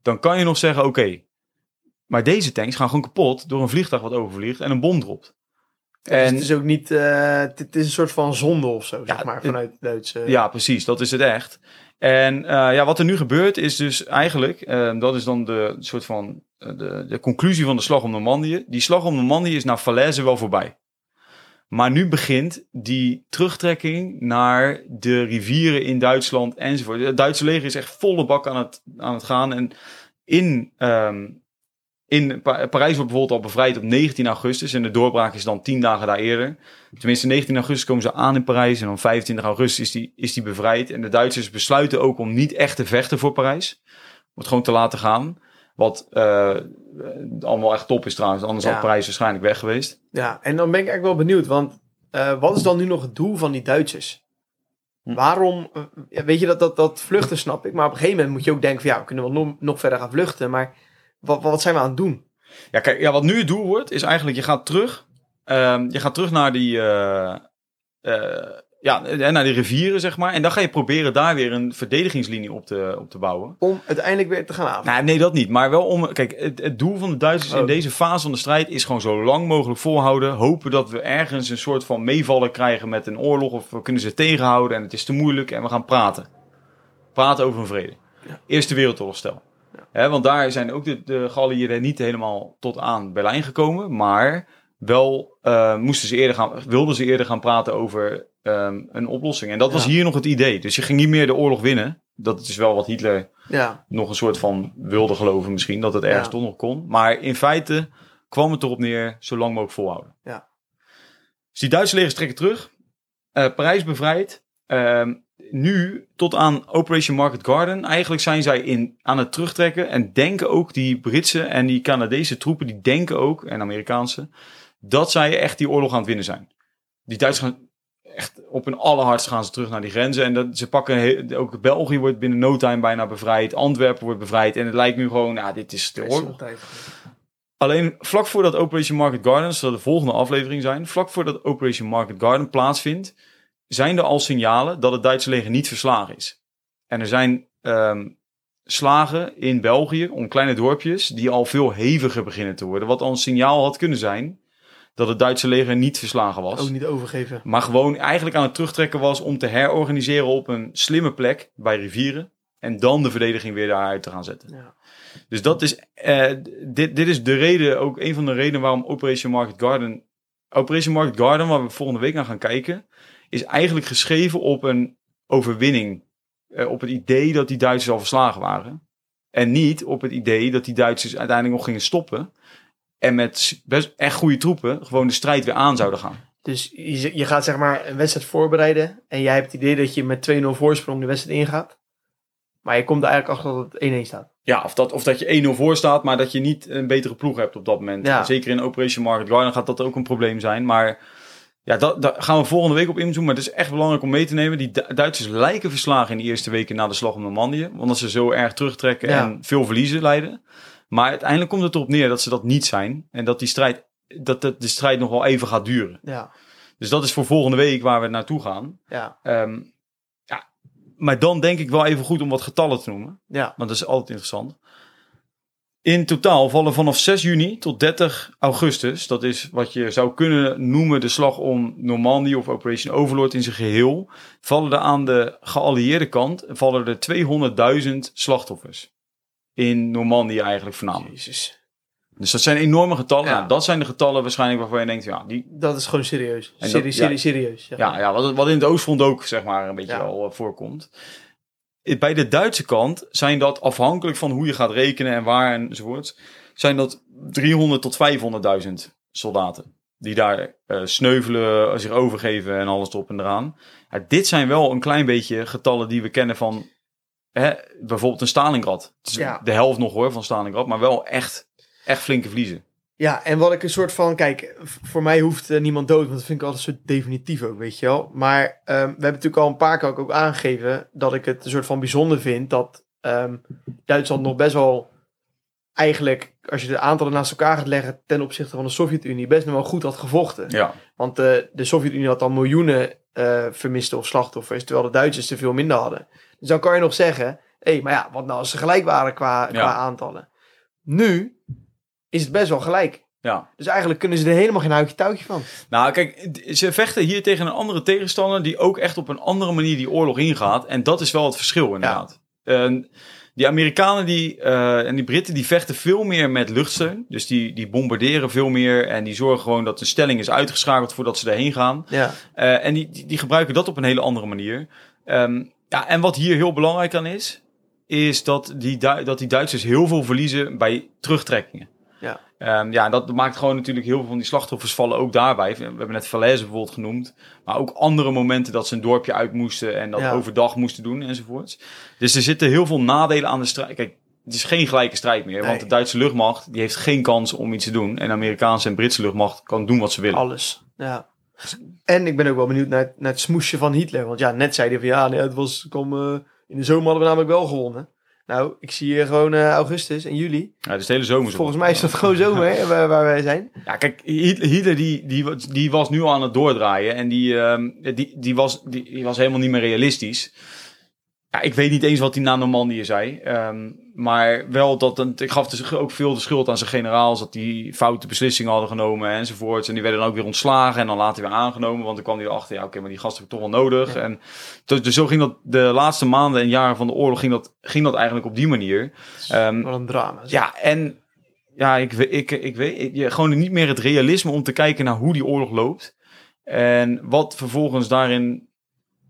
Dan kan je nog zeggen, oké, maar deze tanks gaan gewoon kapot door een vliegtuig wat overvliegt en een bom dropt. Dus En het is ook niet, eh, het, het is een soort van zonde of zo, zeg maar, het- vanuit de Duitse... Ja, precies. Dat is het echt. En eh, ja, wat er nu gebeurt is dus eigenlijk, eh, dat is dan de soort van de, de conclusie van de slag om Normandië. Die slag om Normandië is naar Falaise wel voorbij. Maar nu begint die terugtrekking naar de rivieren in Duitsland enzovoort. Het Duitse leger is echt volle bak aan het, aan het gaan. En in, ehm, in Pa- Parijs wordt bijvoorbeeld al bevrijd op 19 augustus. En de doorbraak is dan 10 dagen daar eerder. Tenminste, 19 augustus komen ze aan in Parijs. En dan 25 augustus is die, is die bevrijd. En de Duitsers besluiten ook om niet echt te vechten voor Parijs. Om het gewoon te laten gaan. Wat eh, allemaal echt top is trouwens. Anders Ja. had Parijs waarschijnlijk weg geweest. Ja, en dan ben ik eigenlijk wel benieuwd, want eh, wat is dan nu nog het doel van die Duitsers? Hm. Waarom, eh, weet je, dat, dat, dat vluchten snap ik, maar op een gegeven moment moet je ook denken van ja, we kunnen wel nog, nog verder gaan vluchten, maar wat, wat zijn we aan het doen? Ja, kijk, ja, wat nu het doel wordt, is eigenlijk je gaat terug. ehm, je gaat terug naar die, eh, eh, ja, eh, naar die rivieren, zeg maar. En dan ga je proberen daar weer een verdedigingslinie op te, op te bouwen. Om uiteindelijk weer te gaan aanvallen. Nou, nee, dat niet. Maar wel om. Kijk, het, het doel van de Duitsers in Oh. deze fase van de strijd is gewoon zo lang mogelijk volhouden. Hopen dat we ergens een soort van meevallen krijgen met een oorlog. Of we kunnen ze tegenhouden en het is te moeilijk en we gaan praten. Praten over een vrede. Ja. Eerste Wereldoorlogstel. Want daar zijn ook de, de Galliëren niet helemaal tot aan Berlijn gekomen. Maar wel eh, moesten ze eerder gaan, wilden ze eerder gaan praten over ehm, een oplossing. En dat was Ja. hier nog het idee. Dus je ging niet meer de oorlog winnen. Dat is wel wat Hitler Ja, nog een soort van wilde geloven misschien, dat het ergens Ja. toch nog kon. Maar in feite kwam het erop neer zo lang mogelijk volhouden. Ja. Dus die Duitse legers trekken terug. Eh, Parijs bevrijd. Ehm, nu tot aan Operation Market Garden. Eigenlijk zijn zij in, aan het terugtrekken. En denken ook die Britse en die Canadese troepen, die denken ook, en Amerikaanse, dat zij echt die oorlog aan het winnen zijn. Die Duitsers gaan echt op hun allerhardst gaan ze terug naar die grenzen. En dat, ze pakken ook België wordt binnen no time bijna bevrijd. Antwerpen wordt bevrijd. En het lijkt nu gewoon, ja, dit is de oorlog. Alleen vlak voordat Operation Market Garden, dat zal de volgende aflevering zijn, vlak voordat Operation Market Garden plaatsvindt, zijn er al signalen dat het Duitse leger niet verslagen is. En er zijn ehm, slagen in België om kleine dorpjes die al veel heviger beginnen te worden. Wat al een signaal had kunnen zijn dat het Duitse leger niet verslagen was. Ook niet overgeven. Maar gewoon eigenlijk aan het terugtrekken was om te herorganiseren op een slimme plek bij rivieren. En dan de verdediging weer daaruit te gaan zetten. Ja. Dus dat is, eh, dit, dit is de reden, ook een van de redenen waarom Operation Market Garden Operation Market Garden, waar we volgende week naar gaan kijken, is eigenlijk geschreven op een overwinning. Eh, op het idee dat die Duitsers al verslagen waren. En niet op het idee dat die Duitsers uiteindelijk nog gingen stoppen. En met best echt goede troepen gewoon de strijd weer aan zouden gaan. Dus je, je gaat zeg maar een wedstrijd voorbereiden. En jij hebt het idee dat je met 2-0 voorsprong de wedstrijd ingaat. Maar je komt er eigenlijk achter dat het 1-1 staat. Ja, of dat, of dat je 1-0 voor staat, maar dat je niet een betere ploeg hebt op dat moment. Ja. Zeker in Operation Market Garden gaat dat ook een probleem zijn. Maar ja, dat, daar gaan we volgende week op inzoomen. Maar het is echt belangrijk om mee te nemen. Die Du- Duitsers lijken verslagen in de eerste weken na de slag om Normandië. Omdat ze zo erg terugtrekken Ja. en veel verliezen leiden. Maar uiteindelijk komt het erop neer dat ze dat niet zijn. En dat die strijd, dat de, de strijd nog wel even gaat duren. Ja, Dus dat is voor volgende week waar we naartoe gaan. ja, Ehm, ja, maar dan denk ik wel even goed om wat getallen te noemen. ja. Want dat is altijd interessant. In totaal vallen vanaf 6 juni tot 30 augustus, dat is wat je zou kunnen noemen de slag om Normandië of Operation Overlord in zijn geheel, vallen er aan de geallieerde kant vallen er 200.000 slachtoffers. In Normandië eigenlijk voornamelijk. Jezus. Dus dat zijn enorme getallen. Ja. Nou, dat zijn de getallen waarschijnlijk waarvan je denkt, ja, die, Dat is gewoon serieus. En Serie, dat- serie, ja. serieus. zeg Ja, maar. ja wat, wat in het Oostfront ook zeg maar een beetje Ja. wel eh, voorkomt. Eh, Bij de Duitse kant zijn dat afhankelijk van hoe je gaat rekenen en waar enzovoort, zijn dat 300 tot 500.000 soldaten. Die daar eh, sneuvelen, zich overgeven en alles erop en eraan. Ja, dit zijn wel een klein beetje getallen die we kennen van hè, bijvoorbeeld een Stalingrad. Het is Ja. de helft nog hoor van Stalingrad, maar wel echt, echt flinke verliezen. Ja, en wat ik een soort van... Kijk, voor mij hoeft eh, niemand dood, want dat vind ik altijd een soort definitief ook, weet je wel. Maar ehm, we hebben natuurlijk al een paar keer ook, ook aangegeven dat ik het een soort van bijzonder vind dat ehm, Duitsland nog best wel eigenlijk, als je de aantallen naast elkaar gaat leggen ten opzichte van de Sovjet-Unie, best nog wel goed had gevochten. Ja, Want eh, de Sovjet-Unie had al miljoenen eh vermiste of slachtoffers, terwijl de Duitsers er veel minder hadden. Dus dan kan je nog zeggen, hé, maar ja, wat nou als ze gelijk waren qua, qua aantallen? Nu is het best wel gelijk. ja. Dus eigenlijk kunnen ze er helemaal geen houtje touwtje van. Nou, kijk, ze vechten hier tegen een andere tegenstander die ook echt op een andere manier die oorlog ingaat. En dat is wel het verschil inderdaad. En die Amerikanen die, eh, en die Britten die vechten veel meer met luchtsteun. Dus die, die bombarderen veel meer en die zorgen gewoon dat de stelling is uitgeschakeld voordat ze erheen gaan. Ja, Eh, en die, die, die gebruiken dat op een hele andere manier. Ehm, ja, en wat hier heel belangrijk aan is, is dat die, dat die Duitsers heel veel verliezen bij terugtrekkingen. Ja. Ehm, ja, dat maakt gewoon natuurlijk heel veel van die slachtoffers vallen ook daarbij. We hebben net Falaise bijvoorbeeld genoemd. Maar ook andere momenten dat ze een dorpje uit moesten en dat Ja. overdag moesten doen enzovoorts. Dus er zitten heel veel nadelen aan de strijd. Kijk, het is geen gelijke strijd meer. Nee. Want de Duitse luchtmacht die heeft geen kans om iets te doen. En de Amerikaanse en Britse luchtmacht kan doen wat ze willen. alles. Ja. En ik ben ook wel benieuwd naar, het- naar het smoesje van Hitler. Want ja, net zei hij van ja, nee, het was, kom, eh, in de zomer hadden we namelijk wel gewonnen. Nou, ik zie hier gewoon eh, augustus en juli. Ja, dus de hele zomer. zo. Volgens mij is dat gewoon zomer hè, waar, waar wij zijn. Ja, kijk, Hit- Hitler die, die, was- die was nu al aan het doordraaien. En die, ehm, die, die, was, die, die was helemaal niet meer realistisch. Ja, ik weet niet eens wat hij na Normandië zei. ehm, maar wel dat... Een, ik gaf dus ook veel de schuld aan zijn generaals. Dat die foute beslissingen hadden genomen enzovoorts. En die werden dan ook weer ontslagen en dan later weer aangenomen. Want dan kwam hij erachter, ja oké, maar die gasten heb ik toch wel nodig. Ja. En dus, dus zo ging dat de laatste maanden en jaren van de oorlog... ging dat, ging dat eigenlijk op die manier. Ehm, Wat een drama. zeg. ja, en ja, ik, ik, ik weet gewoon niet meer het realisme om te kijken naar hoe die oorlog loopt. En wat vervolgens daarin,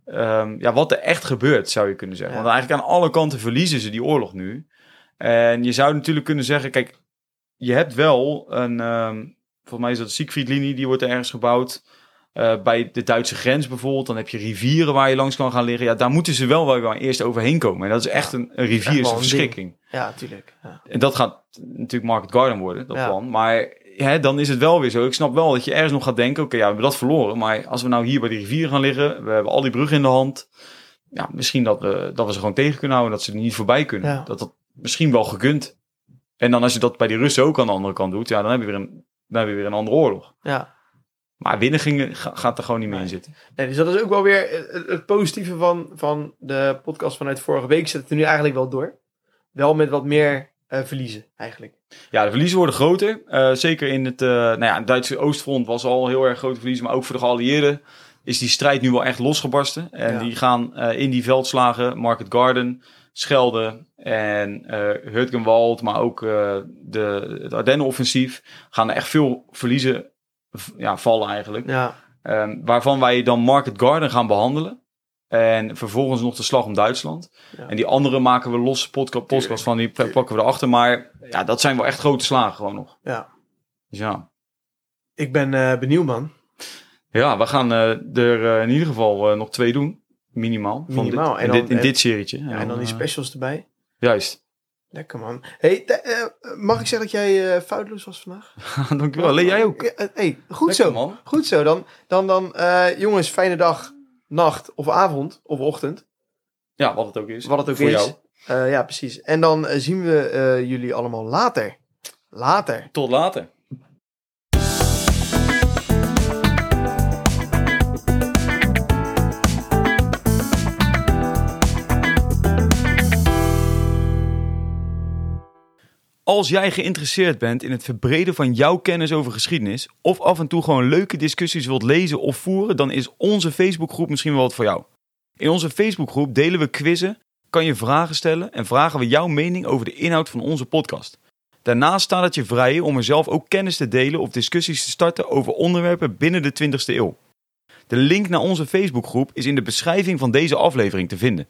ehm, ja, wat er echt gebeurt, zou je kunnen zeggen. Ja. Want eigenlijk aan alle kanten verliezen ze die oorlog nu. En je zou natuurlijk kunnen zeggen, kijk, je hebt wel een, ehm, volgens mij is dat de Siegfriedlinie, die wordt er ergens gebouwd. Eh, bij de Duitse grens bijvoorbeeld, dan heb je rivieren waar je langs kan gaan liggen. Ja, daar moeten ze wel wel eerst overheen komen. En dat is echt een, een rivier, is een ding. verschrikking. Ja, tuurlijk. Ja. En dat gaat natuurlijk Market Garden worden, dat Ja. plan. Maar hè, dan is het wel weer zo. Ik snap wel dat je ergens nog gaat denken... oké, ja, we hebben dat verloren. Maar als we nou hier bij die rivier gaan liggen... we hebben al die bruggen in de hand... ja, misschien dat we, dat we ze gewoon tegen kunnen houden... dat ze er niet voorbij kunnen. Ja. Dat dat misschien wel gekund. En dan als je dat bij die Russen ook aan de andere kant doet... ja, dan heb je weer een, dan heb je weer een andere oorlog. ja. Maar winnen ging, ga- gaat er gewoon niet meer in zitten. Nee, dus dat is ook wel weer het, positieve van, van de podcast vanuit vorige week. Zet het er nu eigenlijk wel door. Wel met wat meer eh, verliezen, eigenlijk. Ja, de verliezen worden groter. Eh, zeker in het, eh, nou ja, het Duitse oostfront was al heel erg grote verliezen. Maar ook voor de geallieerden is die strijd nu wel echt losgebarsten. En Ja. die gaan in die veldslagen, Market Garden, Schelde en eh Hurtgenwald, maar ook eh, de, het Ardennenoffensief, gaan er echt veel verliezen ja, vallen eigenlijk. Ja, Ehm, waarvan wij dan Market Garden gaan behandelen. En vervolgens nog de slag om Duitsland. Ja. En die andere maken we losse podca- podcast van, die pakken we erachter. Maar ja, dat zijn wel echt grote slagen gewoon nog. ja. Dus ja, Ik ben eh, benieuwd, man. ja we gaan er in ieder geval nog twee doen. Minimaal. Minimaal. Dit, En in, dan- dit, in en- dit serietje. Ja, en dan die specials erbij. Juist. Lekker, man. Hey, eh, mag ik zeggen dat jij eh foutloos was vandaag? Dankjewel. Lee, jij ook. Ja, eh, hey, goed Lekker, zo. man. Goed zo. Dan, dan, dan jongens, fijne dag, nacht of avond of ochtend. Ja, wat het ook is. Wat het ook Voor is. jou. Ja, precies. En dan zien we jullie allemaal later. Later. Tot later. Als jij geïnteresseerd bent in het verbreden van jouw kennis over geschiedenis, of af en toe gewoon leuke discussies wilt lezen of voeren, dan is onze Facebookgroep misschien wel wat voor jou. In onze Facebookgroep delen we quizzen, kan je vragen stellen en vragen we jouw mening over de inhoud van onze podcast. Daarnaast staat het je vrij om er zelf ook kennis te delen of discussies te starten over onderwerpen binnen de 20ste eeuw. De link naar onze Facebookgroep is in de beschrijving van deze aflevering te vinden.